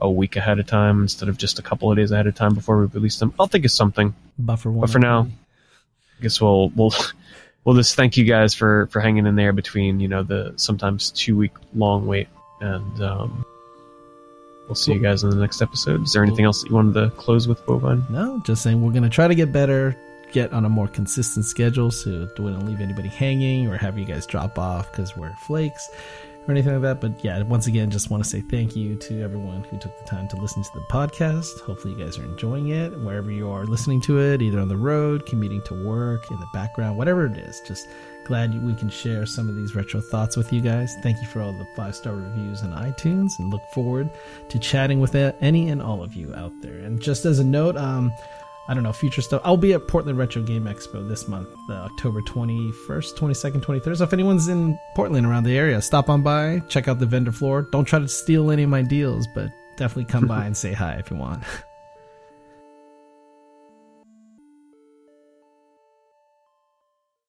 a week ahead of time instead of just a couple of days ahead of time before we release them. I'll think of something. Buffer one. But for now, I guess we'll we'll [LAUGHS] we'll just thank you guys for for hanging in there between you know the sometimes two week long wait, and um, we'll see you guys in the next episode. Is there anything else that you wanted to close with, Bovine? No, just saying we're gonna try to get better, get on a more consistent schedule, so we don't leave anybody hanging or have you guys drop off because we're flakes or anything like that. But yeah, once again, just want to say thank you to everyone who took the time to listen to the podcast. Hopefully, you guys are enjoying it wherever you are listening to it, either on the road, commuting to work, in the background, whatever it is. Just glad we can share some of these retro thoughts with you guys. Thank you for all the five star reviews on iTunes, and look forward to chatting with any and all of you out there. And just as a note, um, I don't know, future stuff. I'll be at Portland Retro Game Expo this month, uh, October 21st, 22nd, 23rd. So if anyone's in Portland around the area, stop on by, check out the vendor floor. Don't try to steal any of my deals, but definitely come by [LAUGHS] and say hi if you want. [LAUGHS]